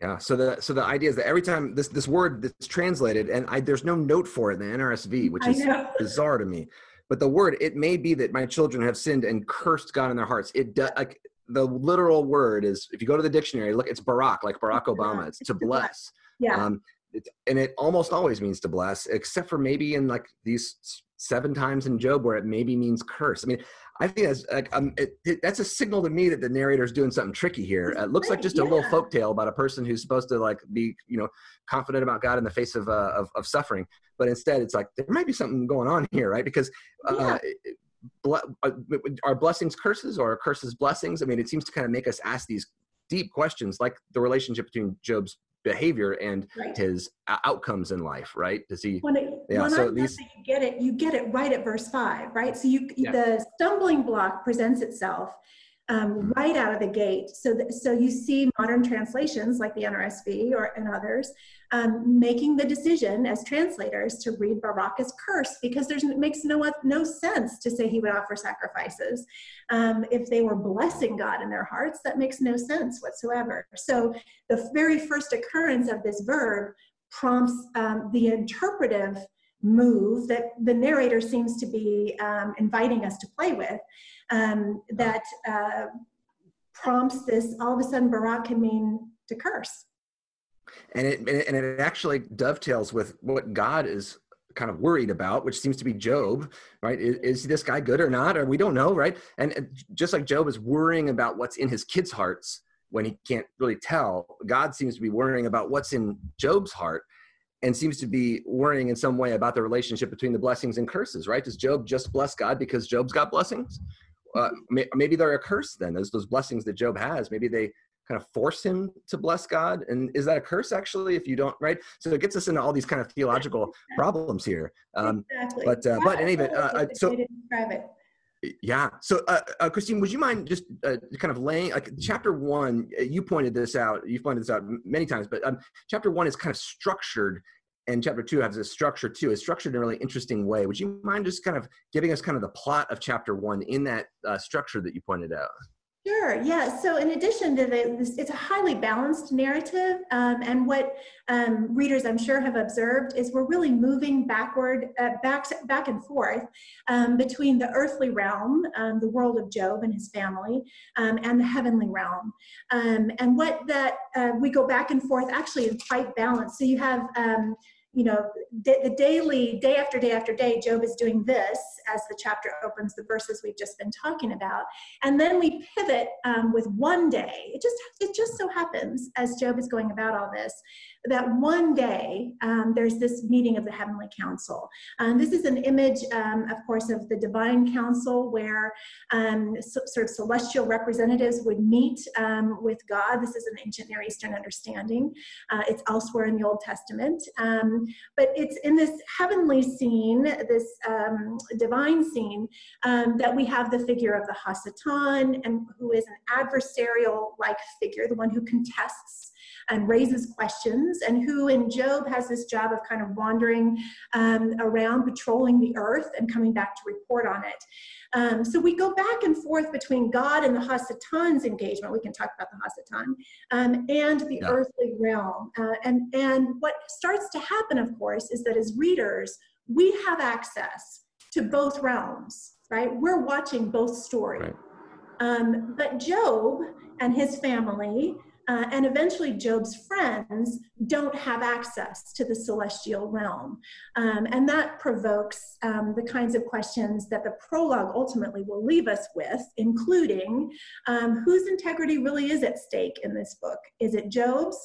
Yeah. So the so the idea is that every time this this word that's translated, and I, there's no note for it in the NRSV, which is bizarre to me. But the word, it may be that my children have sinned and cursed God in their hearts. It does like the literal word is if you go to the dictionary, look, it's Barak, like Barack Obama. It's to bless. Yeah. Um, it, and it almost always means to bless, except for maybe in like these seven times in Job where it maybe means curse. I mean, I think that's like um, it, it, that's a signal to me that the narrator is doing something tricky here. It looks like just yeah. a little folk tale about a person who's supposed to like be you know confident about God in the face of uh, of, of, suffering, but instead it's like there might be something going on here, right? Because uh, yeah. uh, are blessings curses or are curses blessings? I mean, it seems to kind of make us ask these deep questions, like the relationship between Job's behavior and right. his uh, outcomes in life right does he when, it, yeah, when so I these, you get it you get it right at verse five right so you yeah. the stumbling block presents itself um, right out of the gate. So, th- so you see modern translations like the NRSV or and others um, making the decision as translators to read Barak as curse because there's it makes no no sense to say he would offer sacrifices um, if they were blessing God in their hearts. That makes no sense whatsoever. So the very first occurrence of this verb prompts um, the interpretive move that the narrator seems to be um, inviting us to play with um, that uh, prompts this all of a sudden barak can mean to curse. And it and it actually dovetails with what god is kind of worried about which seems to be job right? Is, is this guy good or not? Or we don't know right? And just like job is worrying about what's in his kids hearts when he can't really tell god seems to be worrying about what's in job's heart and seems to be worrying in some way about the relationship between the blessings and curses, right? Does Job just bless God because Job's got blessings? Uh, maybe they're a curse then. Those those blessings that Job has, maybe they kind of force him to bless God. And is that a curse actually? If you don't, right? So it gets us into all these kind of theological problems here. Um, exactly. But uh, but anyway, uh so yeah. So, uh, uh, Christine, would you mind just uh, kind of laying like chapter one? Uh, you pointed this out. You've pointed this out many times, but um, chapter one is kind of structured, and chapter two has a structure too. It's structured in a really interesting way. Would you mind just kind of giving us kind of the plot of chapter one in that uh, structure that you pointed out? Sure. Yeah. So, in addition to this, it's a highly balanced narrative, um, and what um, readers, I'm sure, have observed is we're really moving backward, uh, back, back and forth um, between the earthly realm, um, the world of Job and his family, um, and the heavenly realm. Um, and what that uh, we go back and forth actually in quite balance. So you have you know, the daily, day after day after day, Job is doing this as the chapter opens, the verses we've just been talking about, and then we pivot um, with one day. It just it just so happens as Job is going about all this that one day um, there's this meeting of the heavenly council. Um, this is an image, um, of course, of the divine council where um, so, sort of celestial representatives would meet um, with God. This is an ancient Near Eastern understanding. Uh, it's elsewhere in the Old Testament. Um, but it's in this heavenly scene, this divine scene, that we have the figure of the Hasatan, and who is an adversarial like figure, the one who contests and raises questions, and who in Job has this job of kind of wandering um, around, patrolling the earth, and coming back to report on it. Um, so we go back and forth between God and the Hasatan's engagement. We can talk about the Hasatan um, and the yeah. earthly realm. Uh, and and what starts to happen, of course, is that as readers, we have access to both realms. Right? We're watching both stories. Right Um, but Job and his family uh, and eventually Job's friends don't have access to the celestial realm. Um, and that provokes um, the kinds of questions that the prologue ultimately will leave us with, including um, whose integrity really is at stake in this book? Is it Job's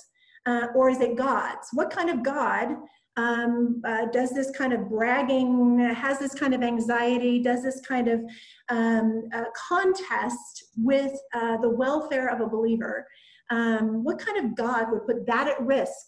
uh, or is it God's? What kind of God um, uh, does this kind of bragging, has this kind of anxiety, does this kind of um, uh, contest with uh, the welfare of a believer? Um, what kind of God would put that at risk?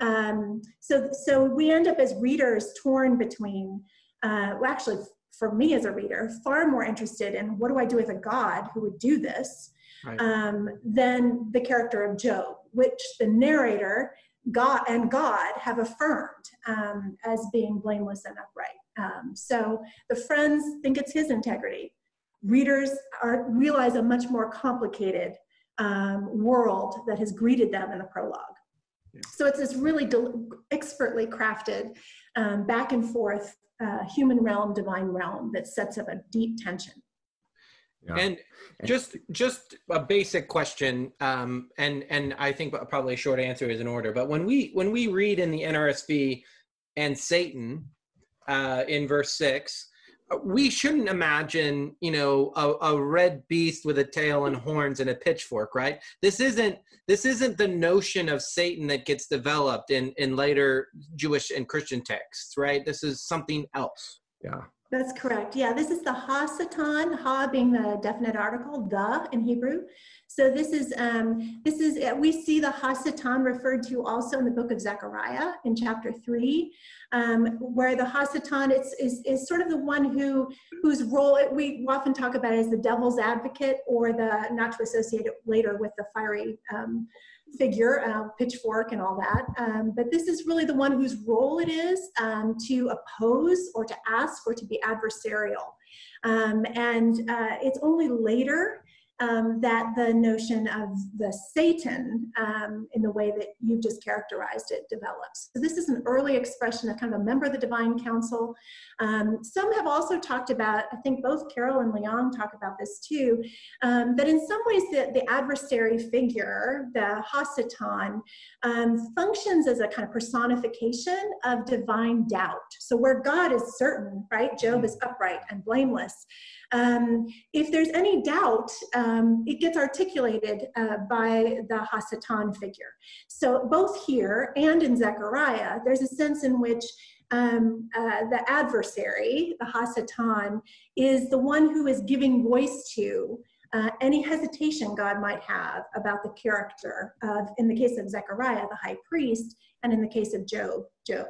Um, so, so we end up as readers torn between, uh, well, actually, for me as a reader, far more interested in what do I do with a God who would do this right. um, than the character of Job, which the narrator God and God have affirmed um, as being blameless and upright. Um, so the friends think it's his integrity. Readers are realize a much more complicated um, world that has greeted them in the prologue. Yeah. So it's this really expertly crafted um, back and forth uh, human realm, divine realm that sets up a deep tension. Yeah. And just just a basic question, um, and and I think probably a short answer is in order. But when we when we read in the NRSV and Satan uh, in verse six, we shouldn't imagine you know a, a, red beast with a tail and horns and a pitchfork right? This isn't this isn't the notion of satan that gets developed in in later jewish and christian texts right? This is something else. Yeah that's correct. Yeah, this is the ha-satan, ha being the definite article, the in Hebrew. So this is, um, this is uh, we see the ha-satan referred to also in the book of Zechariah in chapter three, um, where the ha-satan is, is, is sort of the one who whose role, we often talk about as the devil's advocate or the, not to associate it later with the fiery um, figure, uh, pitchfork and all that. Um, but this is really the one whose role it is um, to oppose or to ask or to be adversarial. Um, and uh, it's only later um, that the notion of the Satan, um, in the way that you've just characterized it, develops. So this is an early expression of kind of a member of the divine council. Um, some have also talked about, I think both Carol and Leong talk about this too, um, that in some ways the, the adversary figure, the Ha-satan, um, functions as a kind of personification of divine doubt. So where God is certain, right? Job is upright and blameless. Um, if there's any doubt, um, it gets articulated uh, by the Ha-satan figure. So both here and in Zechariah, there's a sense in which um, uh, the adversary, the Ha-satan, is the one who is giving voice to uh, any hesitation God might have about the character of, in the case of Zechariah, the high priest, and in the case of Job, Job.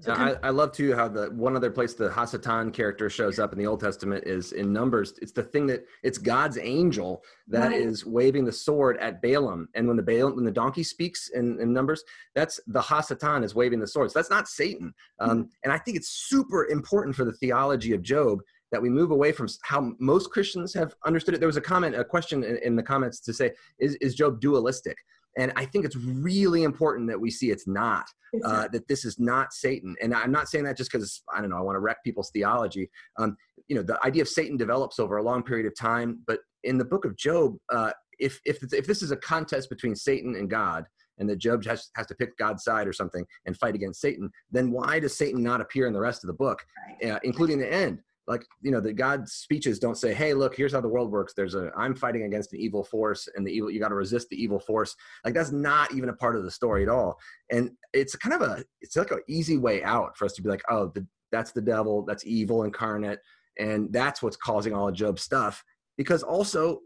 So I, I, love too how the one other place the Ha-satan character shows up in the Old Testament is in Numbers. It's the thing that it's God's angel that right. is waving the sword at Balaam, and when the Balaam when the donkey speaks in, in Numbers, that's the Ha-satan is waving the sword. So that's not Satan. Um, mm-hmm. And I think it's super important for the theology of Job that we move away from how most Christians have understood it. There was a comment, a question in, in the comments to say, is, is Job dualistic? And I think it's really important that we see it's not, uh, that this is not Satan. And I'm not saying that just because, I don't know, I want to wreck people's theology. Um, you know, the idea of Satan develops over a long period of time. But in the book of Job, uh, if, if, if this is a contest between Satan and God, and the Job has, has to pick God's side or something and fight against Satan, then why does Satan not appear in the rest of the book, uh, including the end? Like you know the god's speeches don't say hey look here's how the world works there's a i'm fighting against an evil force and the evil you got to resist the evil force like that's not even a part of the story at all and it's kind of a it's like an easy way out for us to be like oh the, that's the devil that's evil incarnate and that's what's causing all of job's stuff because also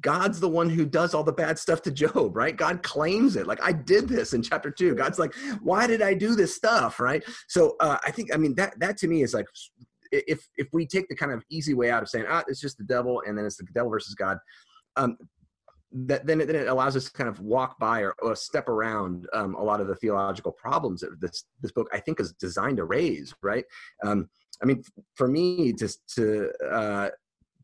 God's the one who does all the bad stuff to Job, right? God claims it. Like I did this in chapter two. God's like, why did I do this stuff, right? So uh, I think, I mean, that that to me is like if if we take the kind of easy way out of saying ah it's just the devil and then it's the devil versus god um, that then it, then it allows us to kind of walk by or, or step around um, a lot of the theological problems that this this book I think is designed to raise. Right? Um, I mean, for me, just to uh,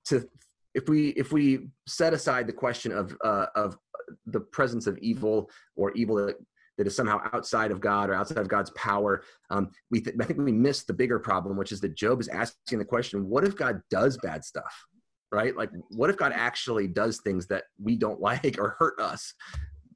to if we if we set aside the question of uh, of the presence of evil or evil that that is somehow outside of God or outside of God's power. Um, we th- I think we miss the bigger problem, which is that Job is asking the question: What if God does bad stuff? right? Like, what if God actually does things that we don't like or hurt us?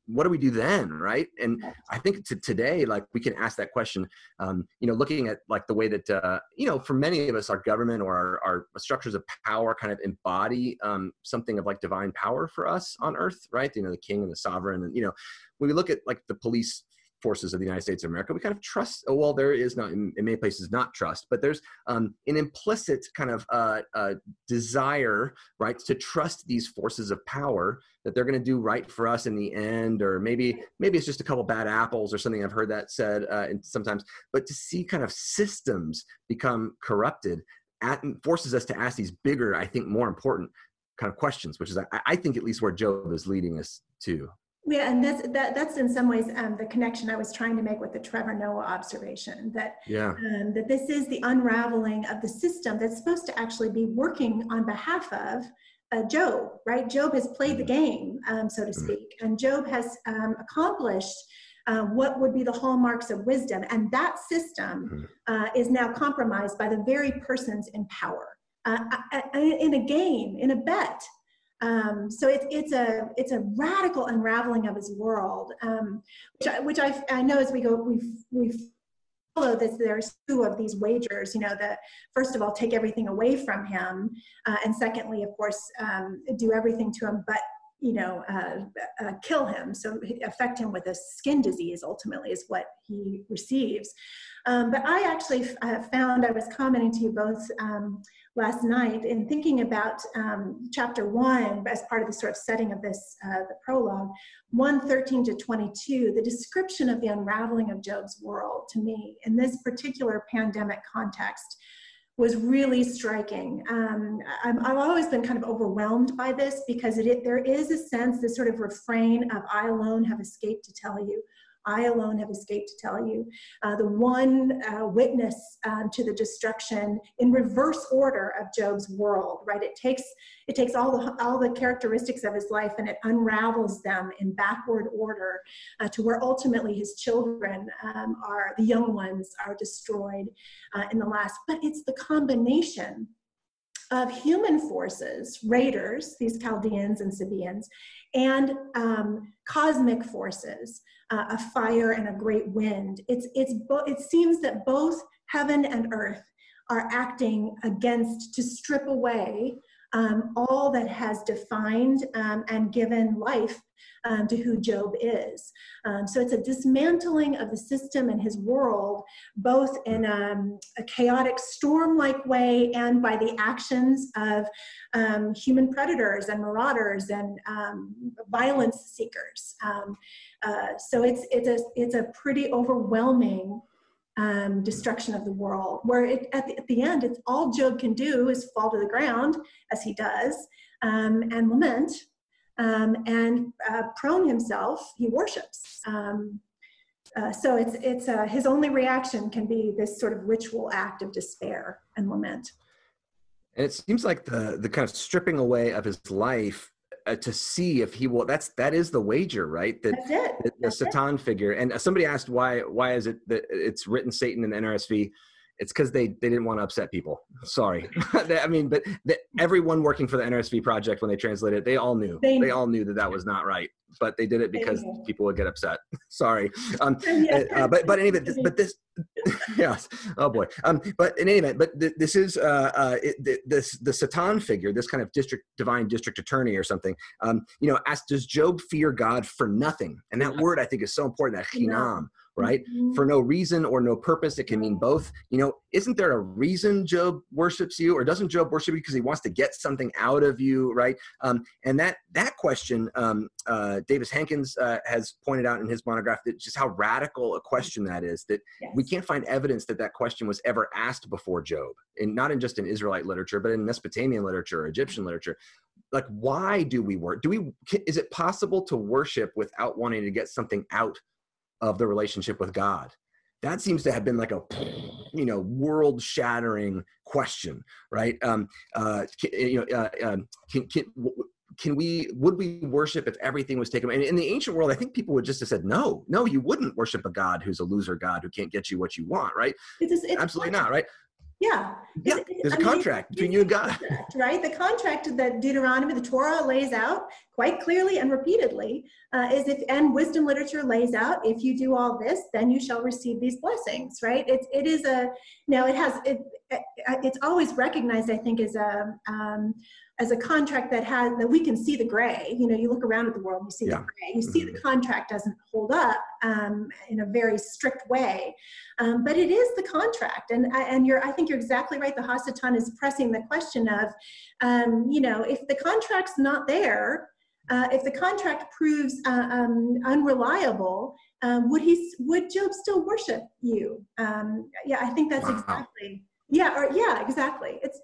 What do we do then right? And i think to today like we can ask that question um, you know looking at like the way that uh, you know for many of us our government or our, our structures of power kind of embody um, something of like divine power for us on earth right? You know the king and the sovereign and you know when we look at like the police forces of the United States of America. We kind of trust, oh, well, there is not, in, in many places, not trust, but there's um, an implicit kind of uh, uh, desire, right, to trust these forces of power that they're going to do right for us in the end, or maybe maybe it's just a couple bad apples or something. I've heard that said uh, and sometimes, but to see kind of systems become corrupted at, forces us to ask these bigger, I think, more important kind of questions, which is I, I think at least where Job is leading us to. Yeah, and that's that, that's in some ways um, the connection I was trying to make with the Trevor Noah observation that yeah. um, that this is the unraveling of the system that's supposed to actually be working on behalf of uh, Job, right? Job has played the mm-hmm. game, um, so to mm-hmm. speak, and Job has um, accomplished uh, what would be the hallmarks of wisdom, and that system mm-hmm. uh, is now compromised by the very persons in power. Uh, in a game, in a bet, um, so it's it's a it's a radical unraveling of his world, um, which I, which I, I know as we go we we follow this. There's two of these wagers. You know, that first of all take everything away from him, uh, and secondly, of course, um, do everything to him, but you know, uh, uh, kill him. So affect him with a skin disease. Ultimately, is what he receives. Um, but I actually uh, found I was commenting to you both um, last night in thinking about um, chapter one as part of the sort of setting of this, uh, the prologue, 113 to 22, the description of the unraveling of Job's world to me in this particular pandemic context was really striking. Um, i have always been kind of overwhelmed by this because it, it, there is a sense, this sort of refrain of I alone have escaped to tell you I alone have escaped to tell you. Uh, the one uh, witness um, to the destruction in reverse order of Job's world, right? It takes it takes all the all the characteristics of his life and it unravels them in backward order uh, to where ultimately his children um, are the young ones are destroyed uh, in the last. But it's the combination of human forces, raiders, these Chaldeans and Sabaeans, and um, cosmic forces, uh, a fire and a great wind. It's, it's bo- it seems that both heaven and earth are acting against to strip away um, all that has defined um, and given life um, to who Job is. Um, so it's a dismantling of the system and his world, both in um, a chaotic storm like way and by the actions of um, human predators and marauders and violence seekers. Uh, so it's, it's, a, it's a pretty overwhelming um, destruction of the world, where it, at, the, at the end, it's all Job can do is fall to the ground, as he does, um, and lament, um, and uh, prone himself, he worships. Um, uh, so it's, it's uh, his only reaction can be this sort of ritual act of despair and lament. And it seems like the the kind of stripping away of his life uh, to see if he will that's that is the wager right that the, the satan it. figure and somebody asked why why is it that it's written satan in the nrsv it's because they they didn't want to upset people sorry i mean but the, everyone working for the nrsv project when they translated it they all knew they, they all knew that that was not right but they did it because people would get upset sorry um uh, but but anyway but this yes. Oh boy. Um, but in any event, but th- this is uh, uh, it, th- this the Satan figure, this kind of district divine district attorney or something. Um, you know, asks, does Job fear God for nothing? And that word I think is so important. That chinam, right? Mm-hmm. For no reason or no purpose. It can mean both. You know, isn't there a reason Job worships you, or doesn't Job worship you because he wants to get something out of you, right? Um, and that that question, um, uh, Davis Hankins uh, has pointed out in his monograph that just how radical a question that is. That yes. we can't find evidence that that question was ever asked before Job, and not in just in Israelite literature, but in Mesopotamian literature, Egyptian literature. Like, why do we work? Do we? Is it possible to worship without wanting to get something out of the relationship with God? That seems to have been like a, you know, world-shattering question, right? Um, uh, you know, uh, um, can, can, can we would we worship if everything was taken and in the ancient world i think people would just have said no no you wouldn't worship a god who's a loser god who can't get you what you want right it's, it's absolutely not right Yeah. Yeah, there's a contract between you and God. Right? The contract that Deuteronomy, the Torah lays out quite clearly and repeatedly uh, is if, and wisdom literature lays out, if you do all this, then you shall receive these blessings, right? It's, it is a, now it has, it, it's always recognized, I think, as a, um, as a contract that has that we can see the gray you know you look around at the world you see yeah. the gray you see mm-hmm. the contract doesn't hold up um, in a very strict way um, but it is the contract and and you're i think you're exactly right the Hasatan is pressing the question of um, you know if the contract's not there uh, if the contract proves uh, um, unreliable um, would he would job still worship you um, yeah i think that's wow. exactly yeah or yeah exactly. It's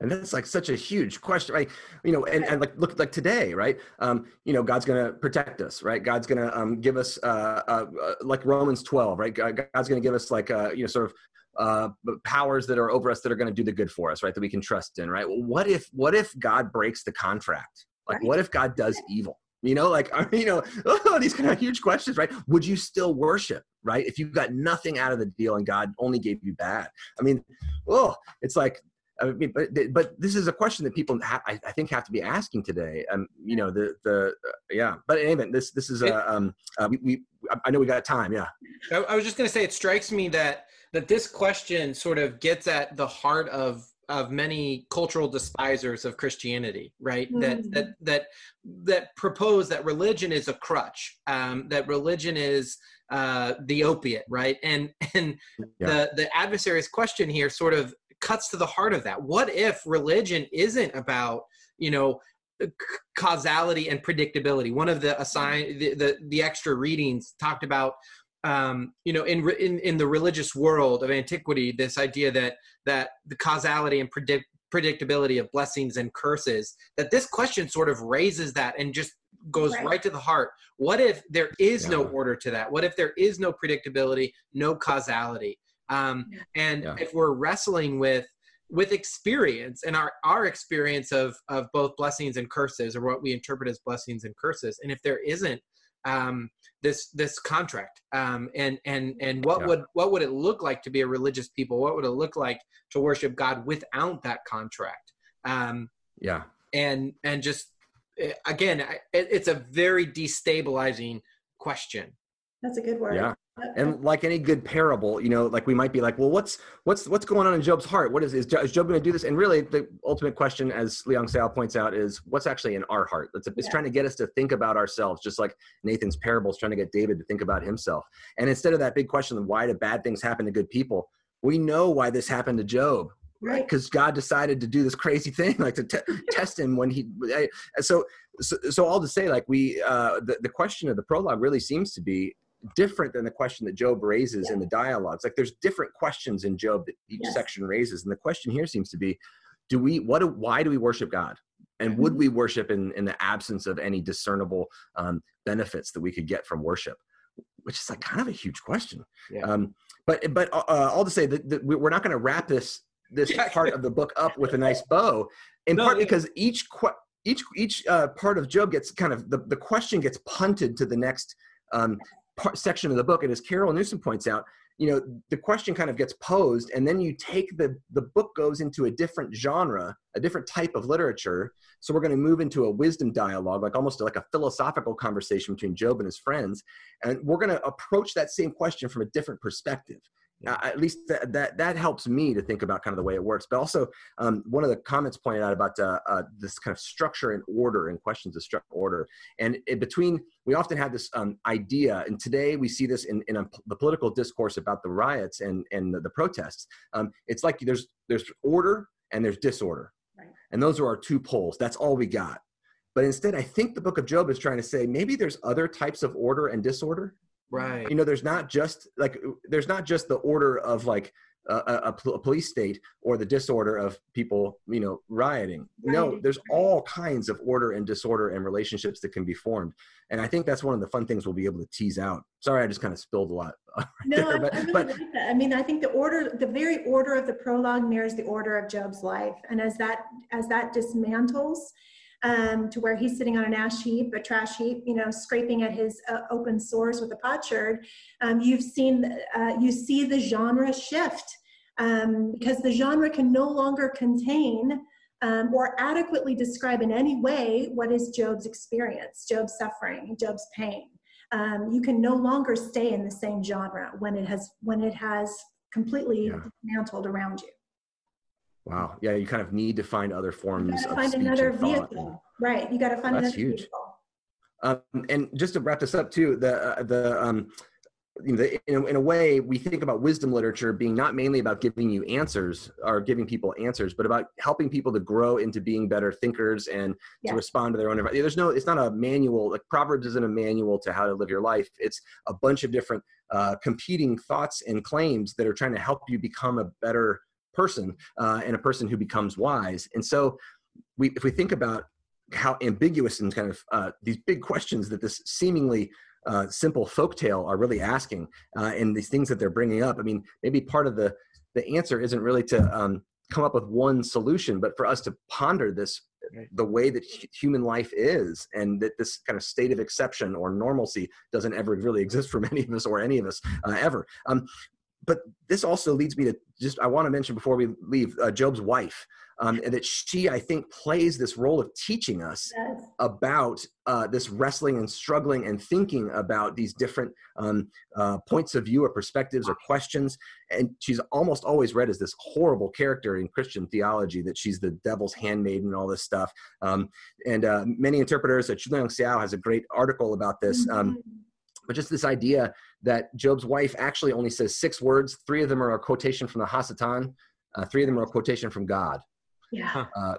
and that's like such a huge question right? You know and, and like look like today right? Um you know god's gonna protect us right? God's gonna um give us uh, uh, uh like romans 12 right? God's gonna give us like uh you know sort of uh powers that are over us that are gonna do the good for us right? That we can trust in right? Well, what if what if god breaks the contract? Like right. what if god does evil you know like you know oh, these kind of huge questions right would you still worship right if you got nothing out of the deal and god only gave you bad i mean oh it's like I mean, but but this is a question that people ha- I, I, think have to be asking today. Um, you know, the the uh, yeah. But anyway, this this is a um. Uh, we, we I know we got time. Yeah. I, I was just going to say, it strikes me that that this question sort of gets at the heart of of many cultural despisers of Christianity, right? Mm-hmm. That that that that propose that religion is a crutch, um, that religion is uh, the opiate, right? And and yeah. the the adversary's question here sort of cuts to the heart of that. What if religion isn't about, you know, causality and predictability? One of the assign the, the, the extra readings talked about um, you know, in, in in the religious world of antiquity, this idea that that the causality and predict, predictability of blessings and curses, that this question sort of raises that and just goes right, right to the heart. What if there is yeah. no order to that? What if there is no predictability, no causality? Um, and yeah. if we're wrestling with with experience and our our experience of of both blessings and curses, or what we interpret as blessings and curses, and if there isn't um, this this contract, um, and and and what yeah. would what would it look like to be a religious people? What would it look like to worship God without that contract? Um, yeah, and and just eh, again, it, it's a very destabilizing question. That's a good word. Yeah and like any good parable you know like we might be like well what's what's what's going on in job's heart? What is is, is job going to do this? And really the ultimate question as Leong Seow points out is what's actually in our heart? It's, it's yeah. trying to get us to think about ourselves just like nathan's parable is trying to get david to think about himself. And instead of that big question of why do bad things happen to good people we know why this happened to job right? Because god decided to do this crazy thing like to t- test him when he so, so so all to say like we uh the, the question of the prologue really seems to be different than the question that Job raises yeah. in the dialogues. Like there's different questions in Job that each yes. section raises, and the question here seems to be, do we what do, why do we worship God? And would mm-hmm. we worship in, in the absence of any discernible um, benefits that we could get from worship? Which is like kind of a huge question. Yeah. Um, but but uh, uh all to say that, that we're not going to wrap this this part of the book up with a nice bow, in no, part yeah. because each que- each each uh, part of Job gets kind of the, the question gets punted to the next um, part, section of the book. And as Carol Newsom points out, you know, the question kind of gets posed, and then you take the the book goes into a different genre, a different type of literature. So we're going to move into a wisdom dialogue, like almost like a philosophical conversation between Job and his friends, and we're going to approach that same question from a different perspective at least that, that that helps me to think about kind of the way it works. But also um, one of the comments pointed out about uh, uh, this kind of structure and order and questions of structure order. And in between we often have this um, idea and today we see this in, in a, the political discourse about the riots and, and the, the protests. Um, it's like there's there's order and there's disorder. Right. and those are our two poles. That's all we got. But instead i think the book of job is trying to say maybe there's other types of order and disorder right. You know there's not just like there's not just the order of like a, a, a police state or the disorder of people you know rioting. Right. no there's all kinds of order and disorder and relationships that can be formed. And i think that's one of the fun things we'll be able to tease out. Sorry i just kind of spilled a lot right no there, but, I, really but, like that. I mean i think the order the very order of the prologue mirrors the order of job's life. And as that as that dismantles um, to where he's sitting on an ash heap, a trash heap, you know, scraping at his uh, open sores with a potsherd. Um, you've seen, uh, you see the genre shift. um, because the genre can no longer contain um, or adequately describe in any way what is Job's experience, Job's suffering, Job's pain. Um, you can no longer stay in the same genre when it has when it has completely yeah. dismantled around you. Wow. Yeah, you kind of need to find other forms of find another vehicle. Right. You got to find That's huge. Vehicle. Um, and just to wrap this up too, the uh, the um, you know, in, a, in a way, we think about wisdom literature being not mainly about giving you answers or giving people answers, but about helping people to grow into being better thinkers and yeah. to respond to their own. There's no, it's not a manual. Like Proverbs isn't a manual to how to live your life. It's a bunch of different uh, competing thoughts and claims that are trying to help you become a better person uh, and a person who becomes wise. And so, we, if we think about how ambiguous and kind of uh, these big questions that this seemingly uh, simple folktale are really asking uh, and these things that they're bringing up i mean maybe part of the the answer isn't really to um, come up with one solution but for us to ponder this the way that human life is and that this kind of state of exception or normalcy doesn't ever really exist for many of us or any of us uh, ever um, but this also leads me to just i want to mention before we leave uh, job's wife um, and that she i think plays this role of teaching us yes. about uh, this wrestling and struggling and thinking about these different um, uh, points of view or perspectives or questions and she's almost always read as this horrible character in christian theology that she's the devil's handmaid and all this stuff um, and uh, many interpreters uh, Choon-Leong Seow has a great article about this um, mm-hmm. but just this idea that Job's wife actually only says six words. Three of them are a quotation from the Hasatan. Uh, three of them are a quotation from God. Yeah. Uh,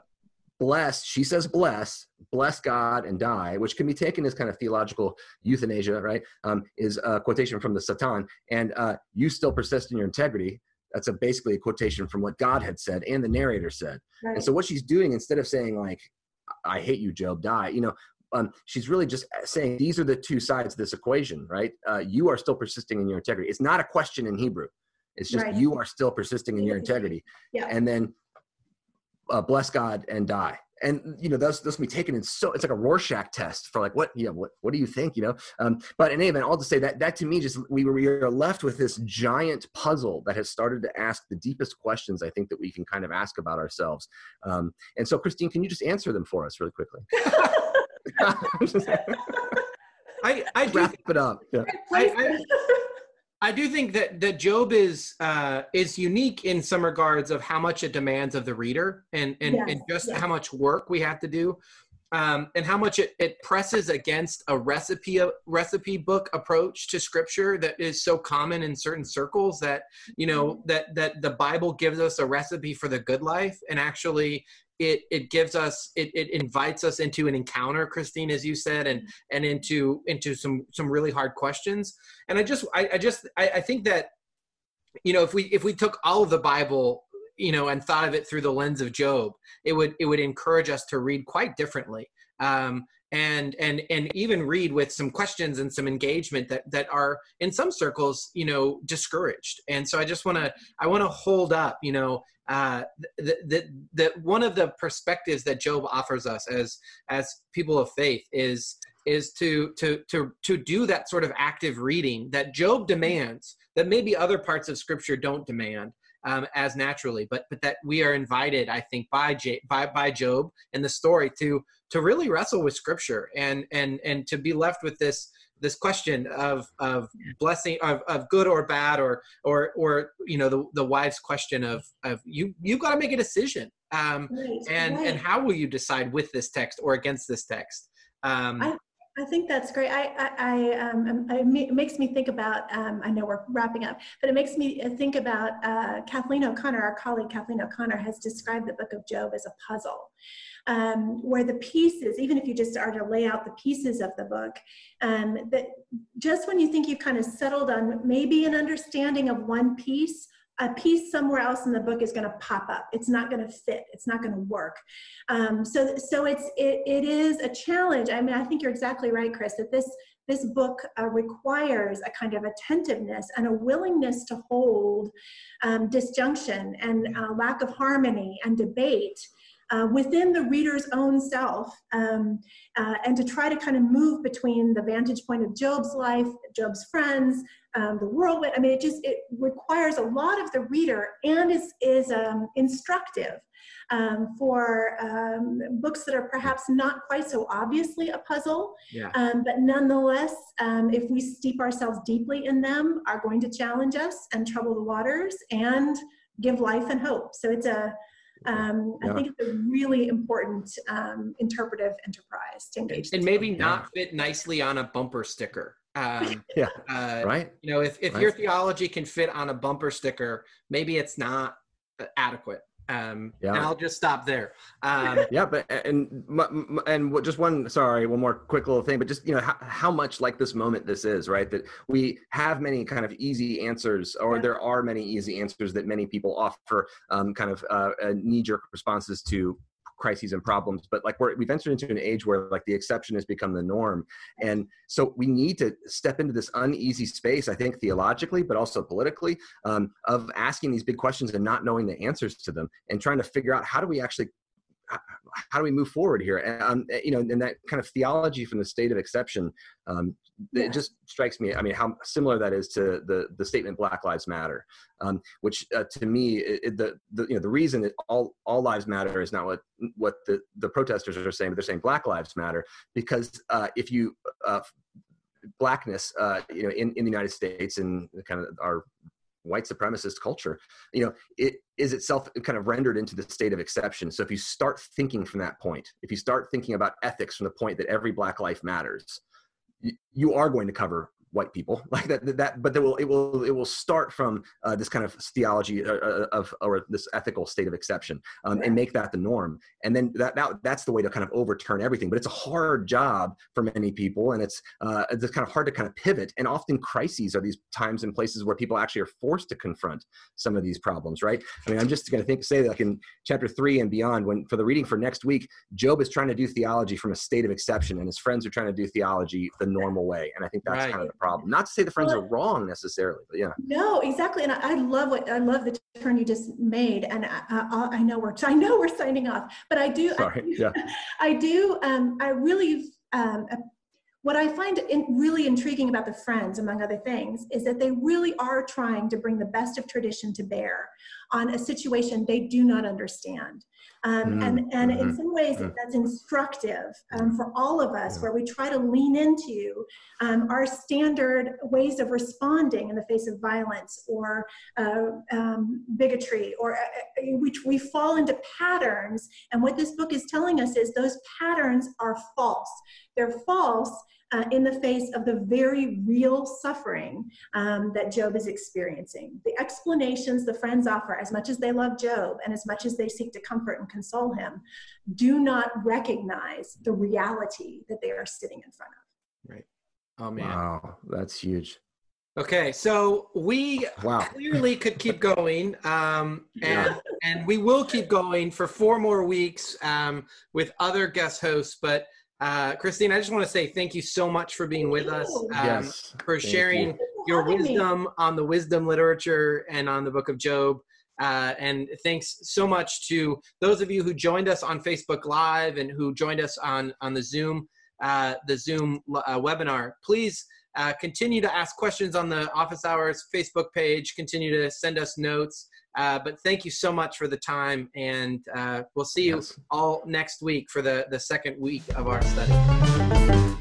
bless, she says bless, bless God and die, which can be taken as kind of theological euthanasia, right? Um, is a quotation from the Satan. And uh, you still persist in your integrity. That's a, basically a quotation from what God had said and the narrator said. Right. And so what she's doing, instead of saying like, I hate you, Job, die, you know, um, she's really just saying these are the two sides of this equation, right? Uh, you are still persisting in your integrity. It's not a question in Hebrew. It's just right. you are still persisting in your integrity. Yeah. And then uh, bless God and die. And you know those those can be taken in so it's like a Rorschach test for like what you know what what do you think you know um, but in any event I'll just say that that to me just we were, we are left with this giant puzzle that has started to ask the deepest questions I think that we can kind of ask about ourselves um, and so Christine can you just answer them for us really quickly I, I do, wrap it up. Yeah. I, I, I, do think that that Job is uh, is unique in some regards of how much it demands of the reader and and, yes, and just yes. how much work we have to do. Um, and how much it, it presses against a recipe a recipe book approach to scripture that is so common in certain circles that you know mm-hmm. that that the bible gives us a recipe for the good life and actually it it gives us it, it invites us into an encounter christine as you said and and into into some some really hard questions. And i just i, I just I, I think that you know if we if we took all of the bible you know and thought of it through the lens of job it would it would encourage us to read quite differently. Um, and and and even read with some questions and some engagement that that are in some circles you know discouraged. And so i just want to i want to hold up you know uh that that one of the perspectives that job offers us as as people of faith is is to to to to do that sort of active reading that job demands that maybe other parts of scripture don't demand um, as naturally, but but that we are invited, I think, by J, by by Job and the story to to really wrestle with Scripture and and and to be left with this this question of of blessing of, of good or bad or or or you know the the wife's question of of you you got to make a decision um, right, and right. and how will you decide with this text or against this text um, I, I think that's great. I, I, I um, um it makes me think about. Um, I know we're wrapping up, but it makes me think about uh, Kathleen O'Connor. Our colleague Kathleen O'Connor has described the Book of Job as a puzzle, um, where the pieces, even if you just are to lay out the pieces of the book, um, that just when you think you've kind of settled on maybe an understanding of one piece, a piece somewhere else in the book is going to pop up. It's not going to fit. It's not going to work. Um, so, so it's it, it is a challenge. I mean, I think you're exactly right, Chris. That this this book uh, requires a kind of attentiveness and a willingness to hold um, disjunction and uh, lack of harmony and debate uh, within the reader's own self um, uh, and to try to kind of move between the vantage point of Job's life, Job's friends, um, the whirlwind. I mean, it just it requires a lot of the reader and is is um, instructive um, for um, books that are perhaps not quite so obviously a puzzle, yeah. um, but nonetheless, um, if we steep ourselves deeply in them, are going to challenge us and trouble the waters and give life and hope. So it's a um, yeah. I think it's a really important um, interpretive enterprise to engage. And maybe not fit nicely on a bumper sticker. Um, yeah. Uh, right. You know, if, if right. your theology can fit on a bumper sticker, maybe it's not uh, adequate. Um, yeah. And I'll just stop there. Um, yeah, but and and just one sorry, one more quick little thing, but just you know how, how much like this moment this is, right? That we have many kind of easy answers, or yeah. there are many easy answers that many people offer, um, kind of uh, knee jerk responses to crises and problems but like we're, we've entered into an age where like the exception has become the norm. And so we need to step into this uneasy space i think theologically but also politically um, of asking these big questions and not knowing the answers to them and trying to figure out how do we actually how do we move forward here? And um, you know, and that kind of theology from the state of exception, um, yeah. it just strikes me. I mean, how similar that is to the the statement "Black Lives Matter," um, which uh, to me, it, the the you know the reason that all all lives matter is not what what the the protesters are saying, but they're saying Black Lives Matter because uh, if you uh, blackness, uh, you know, in, in the United States and kind of our white supremacist culture you know it is itself kind of rendered into the state of exception. So if you start thinking from that point if you start thinking about ethics from the point that every black life matters you are going to cover white people. Like that that but there will it will it will start from uh, this kind of theology uh, uh, of or this ethical state of exception um, and make that the norm. And then that, that that's the way to kind of overturn everything. But it's a hard job for many people and it's uh, it's kind of hard to kind of pivot. And often crises are these times and places where people actually are forced to confront some of these problems right? I mean i'm just going to think say like in chapter three and beyond when for the reading for next week job is trying to do theology from a state of exception and his friends are trying to do theology the normal way. And i think that's right. kind of the problem. Not to say the friends are wrong necessarily, but yeah. No, exactly. And I, I, love what I love the turn you just made. And I, I, I, know we're I know we're signing off, but I do. Sorry. I yeah. I do. Um, I really. Um, what I find in, really intriguing about the Friends, among other things, is that they really are trying to bring the best of tradition to bear on a situation they do not understand. Um, mm, and and mm-hmm. in some ways, mm-hmm. that's instructive um, for all of us, where we try to lean into um, our standard ways of responding in the face of violence or uh, um, bigotry, or uh, uh, which we fall into patterns. And what this book is telling us is those patterns are false. They're false uh, in the face of the very real suffering um, that Job is experiencing. The explanations the friends offer, as much as they love Job and as much as they seek to comfort and console him, do not recognize the reality that they are sitting in front of. Right. Oh, man. Wow, that's huge. Okay, so we wow. clearly could keep going, um, and yeah. and we will keep going for four more weeks um, with other guest hosts. But uh, Christine, I just want to say thank you so much for being with us, um, yes, for sharing you. your wisdom on the wisdom literature and on the book of Job. Uh, and thanks so much to those of you who joined us on Facebook Live and who joined us on on the Zoom uh, the Zoom uh, webinar. Please uh, continue to ask questions on the Office Hours Facebook page. Continue to send us notes. Uh, but thank you so much for the time, and uh, we'll see you all next week for the, the second week of our study.